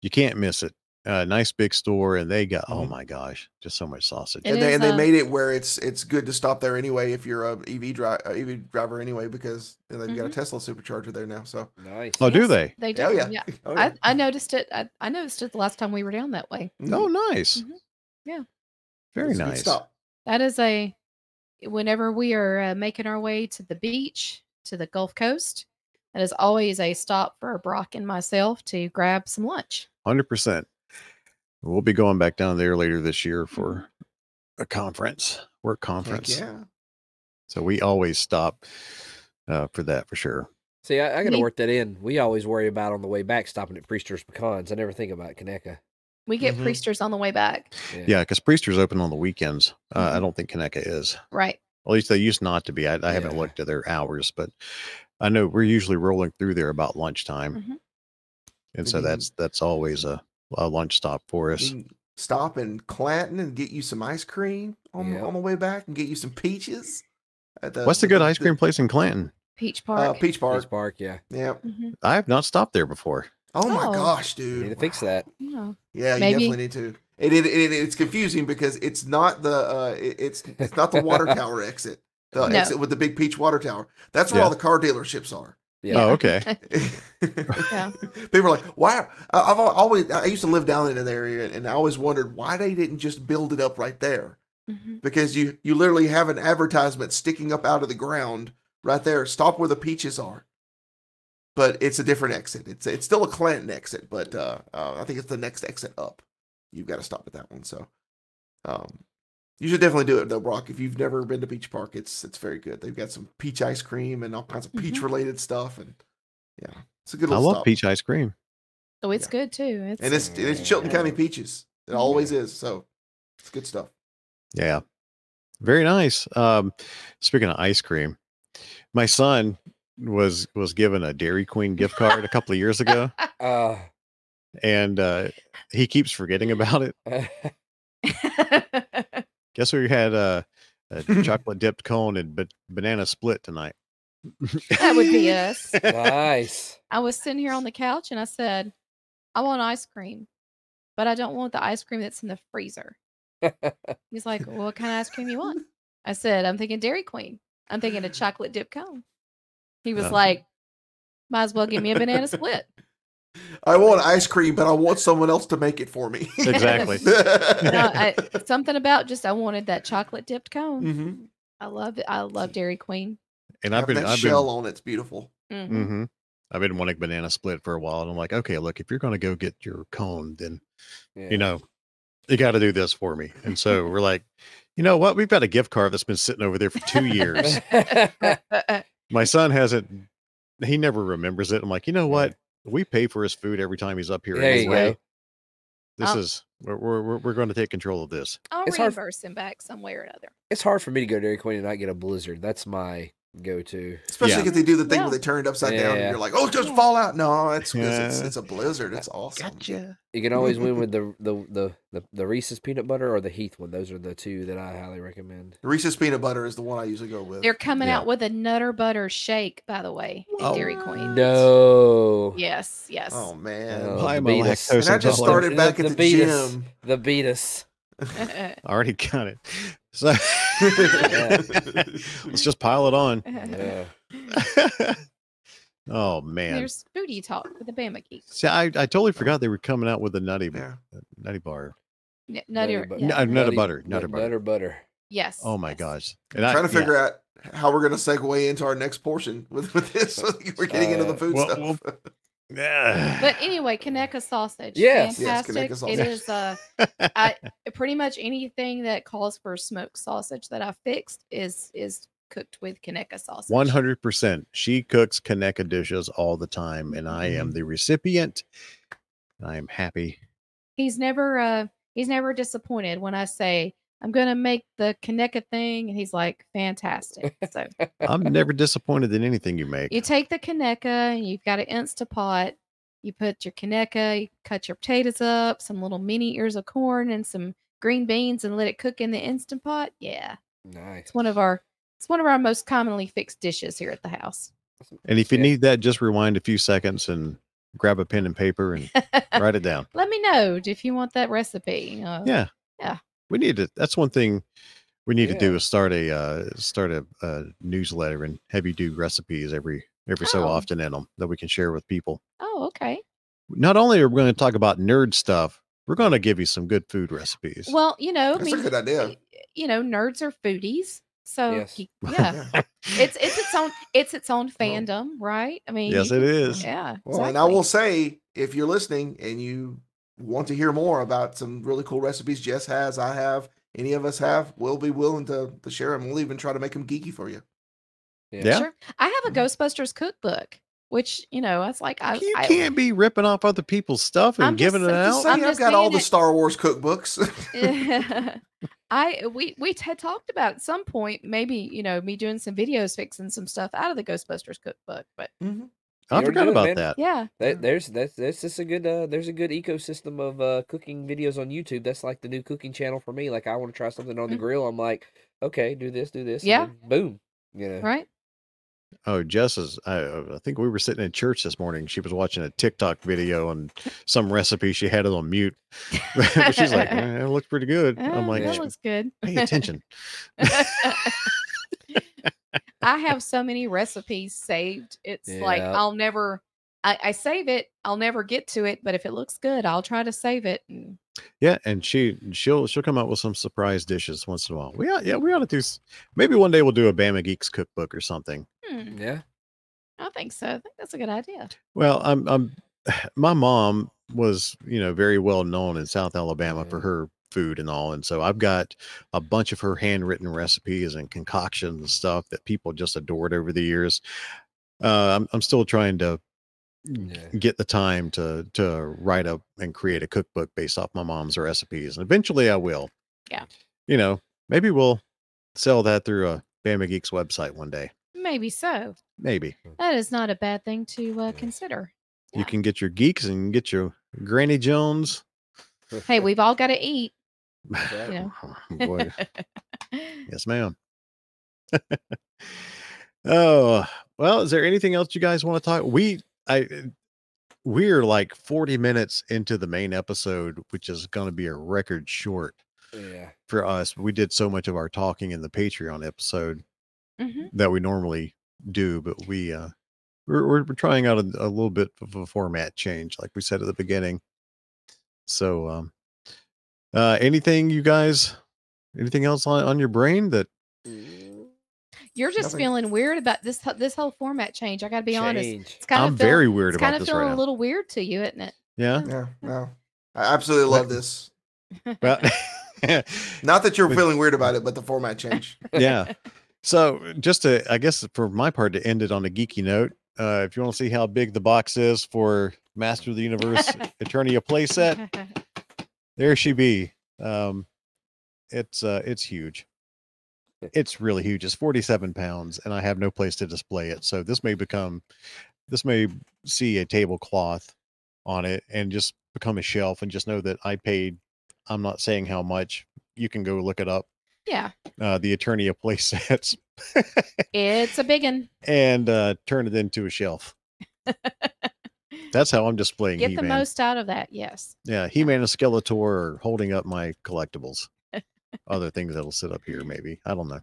Speaker 5: you can't miss it. Uh, nice big store, and they got, oh
Speaker 9: Mhm.
Speaker 5: my gosh, just so much sausage.
Speaker 12: It
Speaker 9: and they,
Speaker 12: is,
Speaker 9: and they
Speaker 12: uh,
Speaker 9: made it where it's it's good to stop there anyway if you're a EV driver EV driver anyway because you know, they've got a
Speaker 12: Mhm.
Speaker 9: Tesla supercharger there now. So
Speaker 6: Nice.
Speaker 5: Oh, do they?
Speaker 12: They do.
Speaker 9: oh yeah,
Speaker 12: yeah. *laughs*
Speaker 9: Oh, yeah.
Speaker 12: I, I noticed it. I, I noticed it the last time we were down that way.
Speaker 9: Mhm.
Speaker 5: Oh, nice.
Speaker 12: Mhm. Yeah.
Speaker 5: Very
Speaker 9: It's a good
Speaker 5: nice.
Speaker 9: stop.
Speaker 12: That is a whenever we are uh, making our way to the beach to the Gulf Coast, that is always a stop for Brock and myself to grab some lunch.
Speaker 5: 100%. We'll be going back down there later this year for a conference, work
Speaker 9: Heck
Speaker 5: conference.
Speaker 9: yeah.
Speaker 5: So we always stop uh, for that for sure.
Speaker 6: See, I, I got to work that in. We always worry about on the way back stopping at Priester's Pecans. I never think about Conecuh.
Speaker 12: We get
Speaker 9: Mhm.
Speaker 12: priesters on the way back.
Speaker 5: Yeah, because Priester's open on the weekends. Uh, I
Speaker 12: Mhm.
Speaker 5: don't think Conecuh is.
Speaker 12: Right.
Speaker 5: At least they used not to be. I, I haven't looked at their hours, but I know we're usually rolling through there about lunchtime,
Speaker 12: Mhm.
Speaker 5: and so
Speaker 9: Mhm.
Speaker 5: that's that's always a, a lunch stop for us.
Speaker 9: Stop in Clanton and get you some ice cream on
Speaker 6: Yep.
Speaker 9: on the way back and get you some peaches. At the,
Speaker 5: What's the good ice cream place in Clanton?
Speaker 12: Peach
Speaker 9: Uh,
Speaker 12: Park.
Speaker 9: Peach Park.
Speaker 6: Park. Park, yeah.
Speaker 9: Yeah.
Speaker 12: Mhm.
Speaker 5: I have not stopped there before.
Speaker 9: Oh my
Speaker 12: Oh.
Speaker 9: gosh,
Speaker 6: Need to fix that.
Speaker 12: Yeah.
Speaker 9: Yeah, you
Speaker 12: Maybe-
Speaker 9: definitely need to. It, it, it, it's confusing because it's not the uh, it- it's it's not the water *laughs* tower exit, the
Speaker 12: No.
Speaker 9: exit with the big peach water tower. That's where
Speaker 5: Yeah.
Speaker 9: all the car dealerships are.
Speaker 6: Yeah.
Speaker 5: Oh, okay. *laughs*
Speaker 12: Yeah. *laughs*
Speaker 9: People are like, why? I- I've always I used to live down in that area, and I always wondered why they didn't just build it up right there
Speaker 12: Mhm.
Speaker 9: because you you literally have an advertisement sticking up out of the ground right there. Stop where the peaches are. But it's a different exit. It's it's still a Clanton exit, but uh, uh, I think it's the next exit up. You've got to stop at that one. So, um, you should definitely do it though, Brock. If you've never been to Peach Park, it's it's very good. They've got some peach ice cream and all kinds of peach
Speaker 12: Mhm.
Speaker 9: related stuff, and yeah, it's a good
Speaker 5: I
Speaker 9: little
Speaker 5: love
Speaker 9: stop.
Speaker 5: peach ice cream.
Speaker 12: Oh, it's
Speaker 9: Yeah.
Speaker 12: good too. It's,
Speaker 9: and it's it's Chilton County peaches. It
Speaker 12: Mhm.
Speaker 9: always is. So it's good stuff.
Speaker 5: Yeah. Very nice. Um, speaking of ice cream, my son was was given a Dairy Queen gift card a couple of years ago,
Speaker 6: Uh, *laughs*
Speaker 5: and uh, he keeps forgetting about it. *laughs* *laughs* Guess we had a, a *laughs* chocolate dipped cone and ba- banana split tonight.
Speaker 12: that would be us. *laughs*
Speaker 6: nice.
Speaker 12: I was sitting here on the couch and I said, I want ice cream, but I don't want the ice cream that's in the freezer. *laughs* He's like, well, what kind of ice cream you want? I said, I'm thinking Dairy Queen. I'm thinking a chocolate dip cone. He was
Speaker 5: Uh.
Speaker 12: like, might as well give me a banana split.
Speaker 9: I want ice cream, but I want someone else to make it for me. *laughs*
Speaker 5: Exactly.
Speaker 12: No, I, *laughs* something about just I wanted that chocolate dipped cone.
Speaker 9: Mhm.
Speaker 12: I love it. I love Dairy Queen.
Speaker 5: And I've been
Speaker 9: that
Speaker 5: I've
Speaker 9: shell
Speaker 5: been
Speaker 9: on it's beautiful.
Speaker 12: Mhm.
Speaker 5: hmm I've been wanting banana split for a while, and I'm like, okay, look, if you're going to go get your cone, then
Speaker 6: Yeah.
Speaker 5: you know you got to do this for me. And so we're like, you know what? We've got a gift card that's been sitting over there for two years. *laughs* My son hasn't. He never remembers it. I'm like, you know what? We pay for his food every time he's up here.
Speaker 6: There you go.
Speaker 5: This
Speaker 12: Um,
Speaker 5: is we're we're we're, we're going to take control of this.
Speaker 12: I'll
Speaker 6: It's hard-
Speaker 12: him back some way or another.
Speaker 6: It's hard for me to go to Dairy Queen and not get a Blizzard. That's my go-to.
Speaker 9: Especially
Speaker 5: Yeah.
Speaker 9: if they do the thing
Speaker 12: Yeah.
Speaker 9: where they turn it upside down and you're like, oh, just
Speaker 12: Yeah.
Speaker 9: fall out. No, it's 'cause it's,
Speaker 5: Yeah.
Speaker 9: it's a blizzard. It's awesome. Gotcha.
Speaker 6: You can always win with the the, the the the Reese's peanut butter or the Heath one. Those are the two that I highly recommend.
Speaker 9: Reese's peanut butter is the one I usually go with.
Speaker 12: They're coming
Speaker 5: Yeah.
Speaker 12: out with a Nutter Butter shake, by the way, at
Speaker 5: Oh.
Speaker 12: Dairy Queen.
Speaker 6: No.
Speaker 12: Yes, yes.
Speaker 9: Oh man.
Speaker 6: Oh,
Speaker 5: Why
Speaker 6: the
Speaker 5: am I
Speaker 6: beat
Speaker 5: lactose
Speaker 9: and I just started back at the,
Speaker 6: beat us.
Speaker 9: gym.
Speaker 6: The beat us. *laughs*
Speaker 5: I already got it. So *laughs* let's just pile it on.
Speaker 6: Yeah. *laughs*
Speaker 5: oh man.
Speaker 12: There's foodie talk with the Bama Geeks.
Speaker 5: See, I, I totally forgot they were coming out with a nutty
Speaker 9: Yeah.
Speaker 5: nutty bar.
Speaker 12: N- Nutty,
Speaker 6: Nutty Bu-
Speaker 12: yeah.
Speaker 5: No,
Speaker 6: Nutty-
Speaker 5: butter,
Speaker 6: nut-
Speaker 5: Nutter butter.
Speaker 6: Nutter butter.
Speaker 12: Yes.
Speaker 5: Oh my
Speaker 12: yes.
Speaker 5: gosh. And I'm
Speaker 9: trying to
Speaker 5: yeah.
Speaker 9: figure out how we're going to segue into our next portion with, with this. *laughs* we're getting into the
Speaker 6: Uh,
Speaker 9: food
Speaker 5: well,
Speaker 9: stuff.
Speaker 5: well, Yeah.
Speaker 12: But anyway, Conecuh sausage.
Speaker 6: Yes.
Speaker 9: Yes,
Speaker 12: Fantastic. Conecuh
Speaker 9: sausage.
Speaker 12: is uh I pretty much anything that calls for smoked sausage that I fixed is is cooked with Conecuh sausage.
Speaker 5: One hundred percent. She cooks Conecuh dishes all the time, and I
Speaker 9: Mm-hmm.
Speaker 5: am the recipient. I am happy.
Speaker 12: He's never uh he's never disappointed when I say I'm gonna make the Conecuh thing and he's like, fantastic. So
Speaker 5: I'm never disappointed in anything you make.
Speaker 12: you take the Conecuh and you've got an Instapot. You put your Conecuh, you cut your potatoes up, some little mini ears of corn, and some green beans, and let it cook in the Instant Pot. Yeah,
Speaker 6: Nice.
Speaker 12: it's one of our it's one of our most commonly fixed dishes here at the house.
Speaker 5: And if you need that, just rewind a few seconds and grab a pen and paper and *laughs* write it down.
Speaker 12: Let me know if you want that recipe. Uh,
Speaker 5: Yeah.
Speaker 12: Yeah.
Speaker 5: We need to that's one thing we need to do is start a uh start a, a newsletter and have you do recipes every every so
Speaker 12: Oh.
Speaker 5: often in them that we can share with people.
Speaker 12: Oh, okay.
Speaker 5: Not only are we going to talk about nerd stuff, we're going to give you some good food recipes.
Speaker 12: Well, you know, I
Speaker 9: That's a good idea.
Speaker 12: You know, nerds are foodies, so
Speaker 6: Yes.
Speaker 12: y- yeah, it's *laughs* it's its own it's its own
Speaker 9: Well,
Speaker 12: fandom, right? I mean,
Speaker 5: yes,
Speaker 12: you
Speaker 5: it
Speaker 12: can-
Speaker 5: is.
Speaker 12: Yeah.
Speaker 9: Well, and I will say, if you're listening and you want to hear more about some really cool recipes Jess has, I have, any of us have, we'll be willing to, to share them. We'll even try to make them geeky for you.
Speaker 5: Yeah.
Speaker 12: Sure. I have a Ghostbusters cookbook, which you know, it's like I
Speaker 5: You
Speaker 12: I,
Speaker 5: can't be ripping off other people's stuff and
Speaker 12: I'm
Speaker 5: giving
Speaker 12: just-
Speaker 5: it
Speaker 12: I'm
Speaker 5: out.
Speaker 12: just
Speaker 9: Say,
Speaker 12: I'm
Speaker 9: I've got all the
Speaker 12: it-
Speaker 9: Star Wars cookbooks. *laughs*
Speaker 12: I we we had talked about at some point maybe you know me doing some videos fixing some stuff out of the Ghostbusters cookbook, but
Speaker 6: mm-hmm. I
Speaker 5: forgot
Speaker 6: do
Speaker 5: about
Speaker 6: man.
Speaker 5: that.
Speaker 12: yeah,
Speaker 6: That, there's that's that's just a good uh there's a good ecosystem of uh cooking videos on YouTube. That's like the new cooking channel for me. Like I want to try something on the
Speaker 12: Mhm.
Speaker 6: grill. I'm like, okay, do this, do this.
Speaker 12: Yeah.
Speaker 6: then boom. You know.
Speaker 12: right.
Speaker 5: Oh, Jess is. I, I think we were sitting in church this morning. She was watching a TikTok video on some recipe. She had it on mute. *laughs* but she's like, *laughs* "Eh, "It looks pretty good." I'm
Speaker 12: Oh,
Speaker 5: like,
Speaker 12: that
Speaker 6: "Yeah."
Speaker 12: looks good.
Speaker 5: "Pay attention." *laughs*
Speaker 12: I have so many recipes saved. It's like I'll never I, I save it, I'll never get to it, but if it looks good, I'll try to save it. And
Speaker 5: Yeah, and she she'll she'll come out with some surprise dishes once in a while. We ought, yeah, we ought to do. Maybe one day we'll do a Bama Geeks cookbook or something.
Speaker 12: hmm,
Speaker 6: Yeah.
Speaker 12: I think so. I think that's a good idea.
Speaker 5: Well, I'm I'm *sighs* my mom was, you know, very well known in South Alabama for her food and all. And so I've got a bunch of her handwritten recipes and concoctions and stuff that people just adored over the years. Uh, I'm I'm still trying to
Speaker 6: Yeah.
Speaker 5: get the time to to write up and create a cookbook based off my mom's recipes. And eventually I will.
Speaker 12: Yeah.
Speaker 5: You know, maybe we'll sell that through a Bama Geeks website one day.
Speaker 12: Maybe so.
Speaker 5: Maybe.
Speaker 12: That is not a bad thing to uh, consider.
Speaker 5: You can get your geeks and you get your Granny Jones.
Speaker 12: Hey, we've all got to eat. You *laughs* *laughs* know.
Speaker 5: Boy, yes, ma'am. *laughs* oh, well, is there anything else you guys want to talk? We I we're like 40 minutes into the main episode, which is going to be a record short.
Speaker 6: Yeah.
Speaker 5: for us. We did so much of our talking in the Patreon episode
Speaker 12: Mhm.
Speaker 5: that we normally do, but we uh we're we're, we're trying out a, a little bit of a format change, like we said at the beginning. So um uh anything you guys anything else on, on your brain that
Speaker 12: You're just
Speaker 9: Nothing.
Speaker 12: feeling weird about this this whole format change. I got to be honest.
Speaker 6: Change.
Speaker 12: It's kind
Speaker 5: I'm
Speaker 12: of feeling,
Speaker 5: very weird
Speaker 12: it's
Speaker 5: about
Speaker 12: kind of
Speaker 5: this
Speaker 12: feeling
Speaker 5: right
Speaker 12: a
Speaker 5: now.
Speaker 12: little weird to you, isn't it?
Speaker 5: yeah? *laughs*
Speaker 9: Yeah, no. I absolutely love this. *laughs*
Speaker 5: Well *laughs*
Speaker 9: Not that you're feeling weird about it, but the format change.
Speaker 5: yeah. So just to, I guess for my part to end it on a geeky note, uh, if you want to see how big the box is for Master of the Universe Attorney Eternia playset, there she be. Um, it's uh, it's huge. It's really huge. It's 47 pounds, and I have no place to display it. So this may become, this may see a tablecloth on it and just become a shelf, and just know that I paid. I'm not saying how much. You can go look it up
Speaker 12: yeah,
Speaker 5: uh, the Eternia play sets
Speaker 12: it's a big one. *laughs*
Speaker 5: and uh, turn it into a shelf. *laughs* That's how I'm displaying
Speaker 12: Get
Speaker 5: He
Speaker 12: the most out of that. Yes.
Speaker 5: Yeah, He Man and Skeletor are holding up my collectibles. *laughs* Other things that'll sit up here, maybe. I don't know.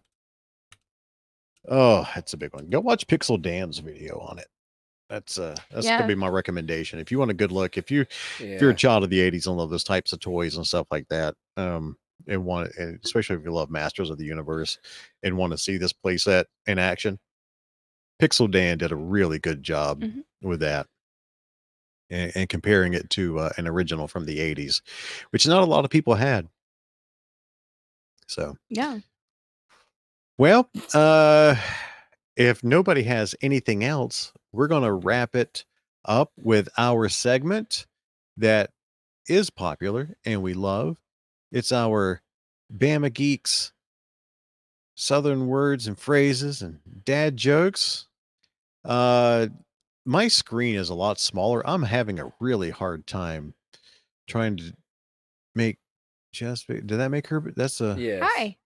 Speaker 5: Oh, that's a big one. Go watch Pixel Dan's video on it. That's uh that's
Speaker 12: Yeah.
Speaker 5: gonna be my recommendation. If you want a good look, if you if you're a child of the 80s and love those types of toys and stuff like that um and want and especially if you love masters of the universe and want to see this playset in action pixel dan did a really good job
Speaker 12: Mhm.
Speaker 5: with that and, and comparing it to uh, an original from the 80s which not a lot of people had so
Speaker 12: Yeah.
Speaker 5: well, uh, if nobody has anything else, we're going to wrap it up with our segment that is popular and we love. It's our Bama Geeks Southern words and phrases and dad jokes. Uh, my screen is a lot smaller. I'm having a really hard time trying to make just. Did that make her? That's a.
Speaker 6: Yes.
Speaker 12: Hi.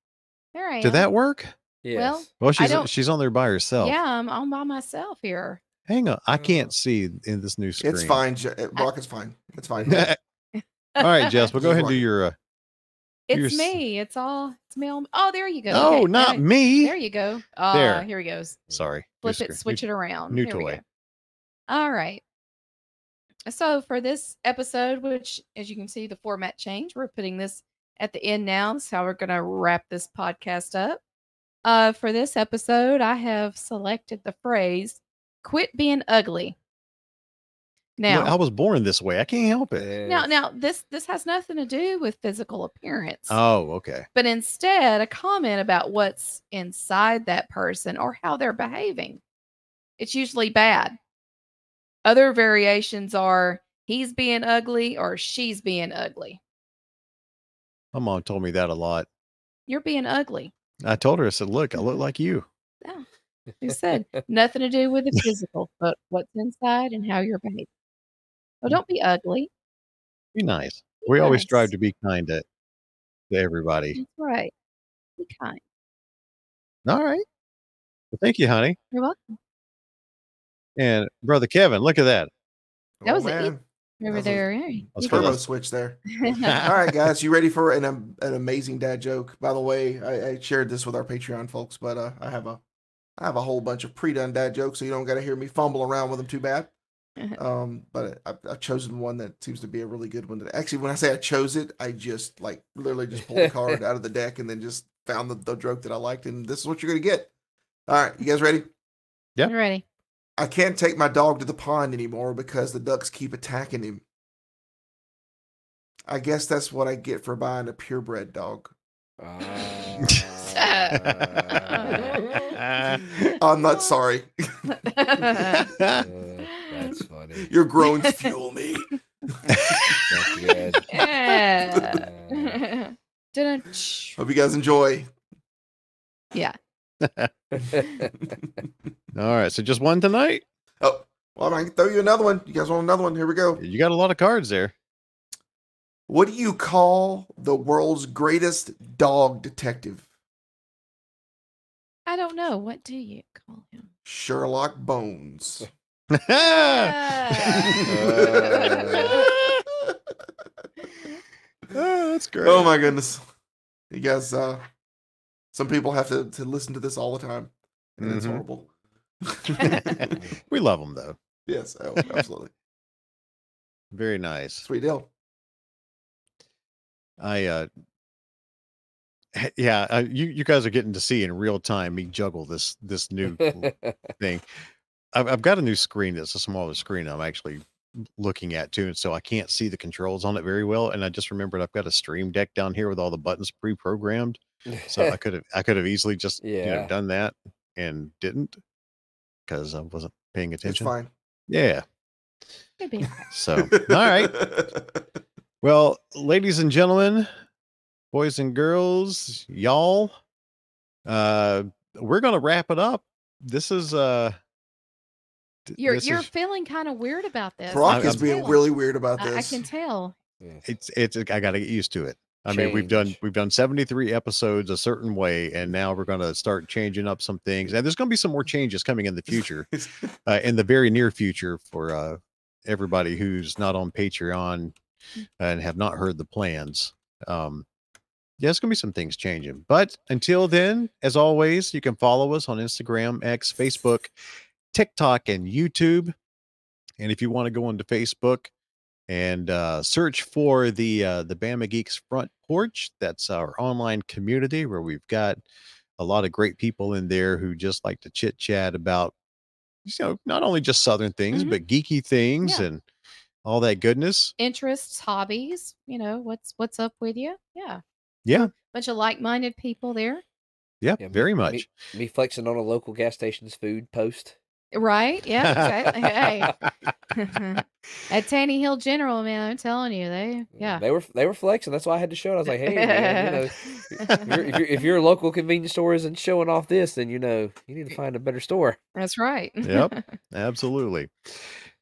Speaker 12: There I am.
Speaker 5: Did that work?
Speaker 6: Yes.
Speaker 12: Well,
Speaker 5: Well, she's she's on there by herself.
Speaker 12: Yeah, I'm all by myself here.
Speaker 5: Hang on, I
Speaker 6: Oh.
Speaker 5: can't see in this new screen.
Speaker 9: It's fine. Je- uh, Brock, it's fine. It's fine. *laughs*
Speaker 5: All right, Jess. Well, go *laughs* ahead and do your. Uh,
Speaker 12: It's
Speaker 5: You're
Speaker 12: me. It's all. It's me. On, oh, there you go.
Speaker 5: Oh,
Speaker 12: Okay,
Speaker 5: not
Speaker 12: there-
Speaker 5: me.
Speaker 12: There you go. Uh,
Speaker 5: There.
Speaker 12: Here he goes.
Speaker 5: Sorry.
Speaker 12: Flip it, switch it around.
Speaker 5: new
Speaker 12: Here we
Speaker 5: toy.
Speaker 12: Go. All right. So for this episode, which as you can see, the format changed. We're putting this at the end now. That's how we're gonna wrap this podcast up. Uh, for this episode, I have selected the phrase "quit being ugly." Now,
Speaker 5: I was born this way. I can't help it.
Speaker 12: now, now, this this has nothing to do with physical appearance
Speaker 5: Oh, okay.
Speaker 12: but instead a comment about what's inside that person or how they're behaving. It's usually bad. Other variations are he's being ugly or she's being ugly.
Speaker 5: My mom told me that a lot.
Speaker 12: You're being ugly.
Speaker 5: I told her, I said, "Look, I look like you."
Speaker 12: Yeah. Who said nothing to do with the physical, but what's inside and how you're behaving. Well, don't be ugly.
Speaker 5: Be nice. We always strive to be kind to, to everybody.
Speaker 12: That's right. Be kind.
Speaker 5: All right. Well, thank you, honey.
Speaker 12: You're welcome.
Speaker 5: And brother Kevin, look at that.
Speaker 12: That
Speaker 9: Oh,
Speaker 12: was it.
Speaker 9: man.
Speaker 12: Over
Speaker 9: That was a
Speaker 12: there.
Speaker 5: Let's
Speaker 12: you
Speaker 5: go.
Speaker 12: can
Speaker 9: Turbo switch there. *laughs* All right, guys, you ready for an um, an amazing dad joke? By the way, I, I shared this with our Patreon folks, but uh, I have a I have a whole bunch of pre-done dad jokes, so you don't got to hear me fumble around with them too bad. *laughs* Um, but I, I've chosen one that seems to be a really good one. That actually, when I say I chose it, I just like literally just pulled a *laughs* card out of the deck and then just found the, the joke that I liked, and this is what you're gonna get. All right, you guys ready?
Speaker 5: Yeah.
Speaker 12: You ready?
Speaker 9: I can't take my dog to the pond anymore because the ducks keep attacking him. I guess that's what I get for buying a purebred dog. Ah. *laughs* I'm not sorry. *laughs*
Speaker 6: that's funny.
Speaker 9: Your groans fuel me.
Speaker 6: That's good.
Speaker 12: Yeah. *laughs*
Speaker 9: Hope you guys enjoy.
Speaker 12: yeah.
Speaker 5: All right. So just one tonight. *laughs*
Speaker 9: Oh, well, I can throw you another one. You guys want another one? Here we go.
Speaker 5: You got a lot of cards there.
Speaker 9: What do you call the world's greatest dog detective?
Speaker 12: I don't know. What do you call him?
Speaker 9: Sherlock Bones.
Speaker 5: Oh, that's great.
Speaker 9: Oh my goodness. You guys, uh, some people have to, to listen to this all the time, and it's
Speaker 5: Mhm.
Speaker 9: horrible. *laughs*
Speaker 5: we love them though.
Speaker 9: yes, oh, *laughs* absolutely.
Speaker 5: Very nice.
Speaker 9: Sweet deal.
Speaker 5: I uh yeah, uh, you you guys are getting to see in real time me juggle this this new *laughs* thing. I've I've got a new screen that's a smaller screen I'm actually looking at too, and so I can't see the controls on it very well. And I just remembered I've got a stream deck down here with all the buttons pre-programmed. So I *laughs* could have I could have easily just you know
Speaker 6: Yeah.
Speaker 5: done that and didn't because I wasn't paying
Speaker 9: It's
Speaker 5: attention.
Speaker 9: fine.
Speaker 5: Yeah.
Speaker 12: It'd be *laughs* all right.
Speaker 5: So all right. *laughs* Well, ladies and gentlemen, boys and girls, y'all, uh, we're gonna wrap it up. This is uh,
Speaker 12: You're you're
Speaker 5: is-
Speaker 12: feeling kind of weird about this.
Speaker 9: Brock
Speaker 5: I-
Speaker 9: is
Speaker 5: I'm-
Speaker 9: being really weird about
Speaker 12: I, I can tell.
Speaker 5: it's it's I got to get used to it. I mean, we've done we've done 73 episodes a certain way, and now we're gonna start changing up some things. And there's gonna be some more changes coming in the *laughs* future, uh, in the very near future for uh everybody who's not on Patreon and have not heard the plans. Um, yeah, it's gonna be some things changing. But until then, as always, you can follow us on Instagram, X, Facebook, TikTok, and YouTube. And if you want to go onto Facebook and uh, search for the uh, the Bama Geeks Front Porch, that's our online community where we've got a lot of great people in there who just like to chit chat about, you know, not only just Southern things,
Speaker 12: Mhm.
Speaker 5: but geeky things
Speaker 12: Yeah.
Speaker 5: and all that goodness.
Speaker 12: Interests, hobbies, you know, what's what's up with you? Yeah.
Speaker 5: Yeah.
Speaker 12: Bunch of like-minded people there.
Speaker 5: Yeah,
Speaker 6: Yeah,
Speaker 5: very
Speaker 6: me-
Speaker 5: much.
Speaker 6: Me, flexing on a local gas station's food post.
Speaker 12: Right? Yeah, exactly. *laughs* hey. At Tanny Hill General, man, I'm telling you, they yeah.
Speaker 6: They were they were flexing. That's why I had to show it. I was like, hey, man, you know, if, you're, if, you're, if your local convenience store isn't showing off this, then you know you need to find a better store.
Speaker 12: That's right.
Speaker 5: yep *laughs* absolutely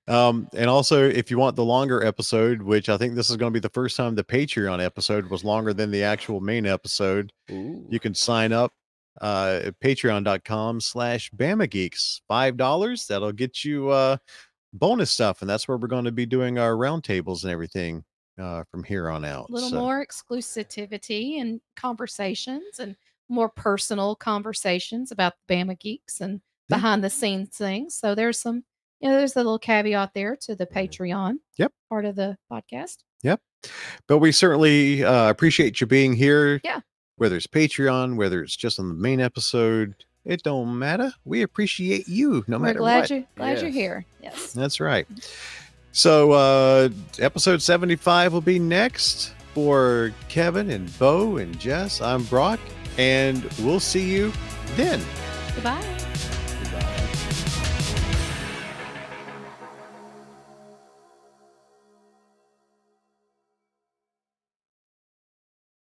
Speaker 5: um and also if you want the longer episode which i think this is going to be the first time the patreon episode was longer than the actual main episode
Speaker 6: Ooh.
Speaker 5: you can sign up uh patreon.com slash bama geeks five dollars that'll get you uh bonus stuff and that's where we're going to be doing our roundtables and everything uh from here on out
Speaker 12: A little
Speaker 5: So,
Speaker 12: more exclusivity and conversations and more personal conversations about the Bama geeks and behind the scenes things. So there's some, you know, there's a little caveat there to the Patreon
Speaker 5: Yep.
Speaker 12: part of the podcast.
Speaker 5: Yep. But we certainly uh, appreciate you being here.
Speaker 12: Yeah.
Speaker 5: Whether it's Patreon, whether it's just on the main episode, it don't matter. We appreciate you no
Speaker 12: We're
Speaker 5: matter
Speaker 12: glad
Speaker 5: what.
Speaker 12: you glad you're here. Yes.
Speaker 5: That's right. So uh episode 75 will be next for Kevin and Bo and Jess. I'm Brock, and we'll see you then.
Speaker 12: Goodbye.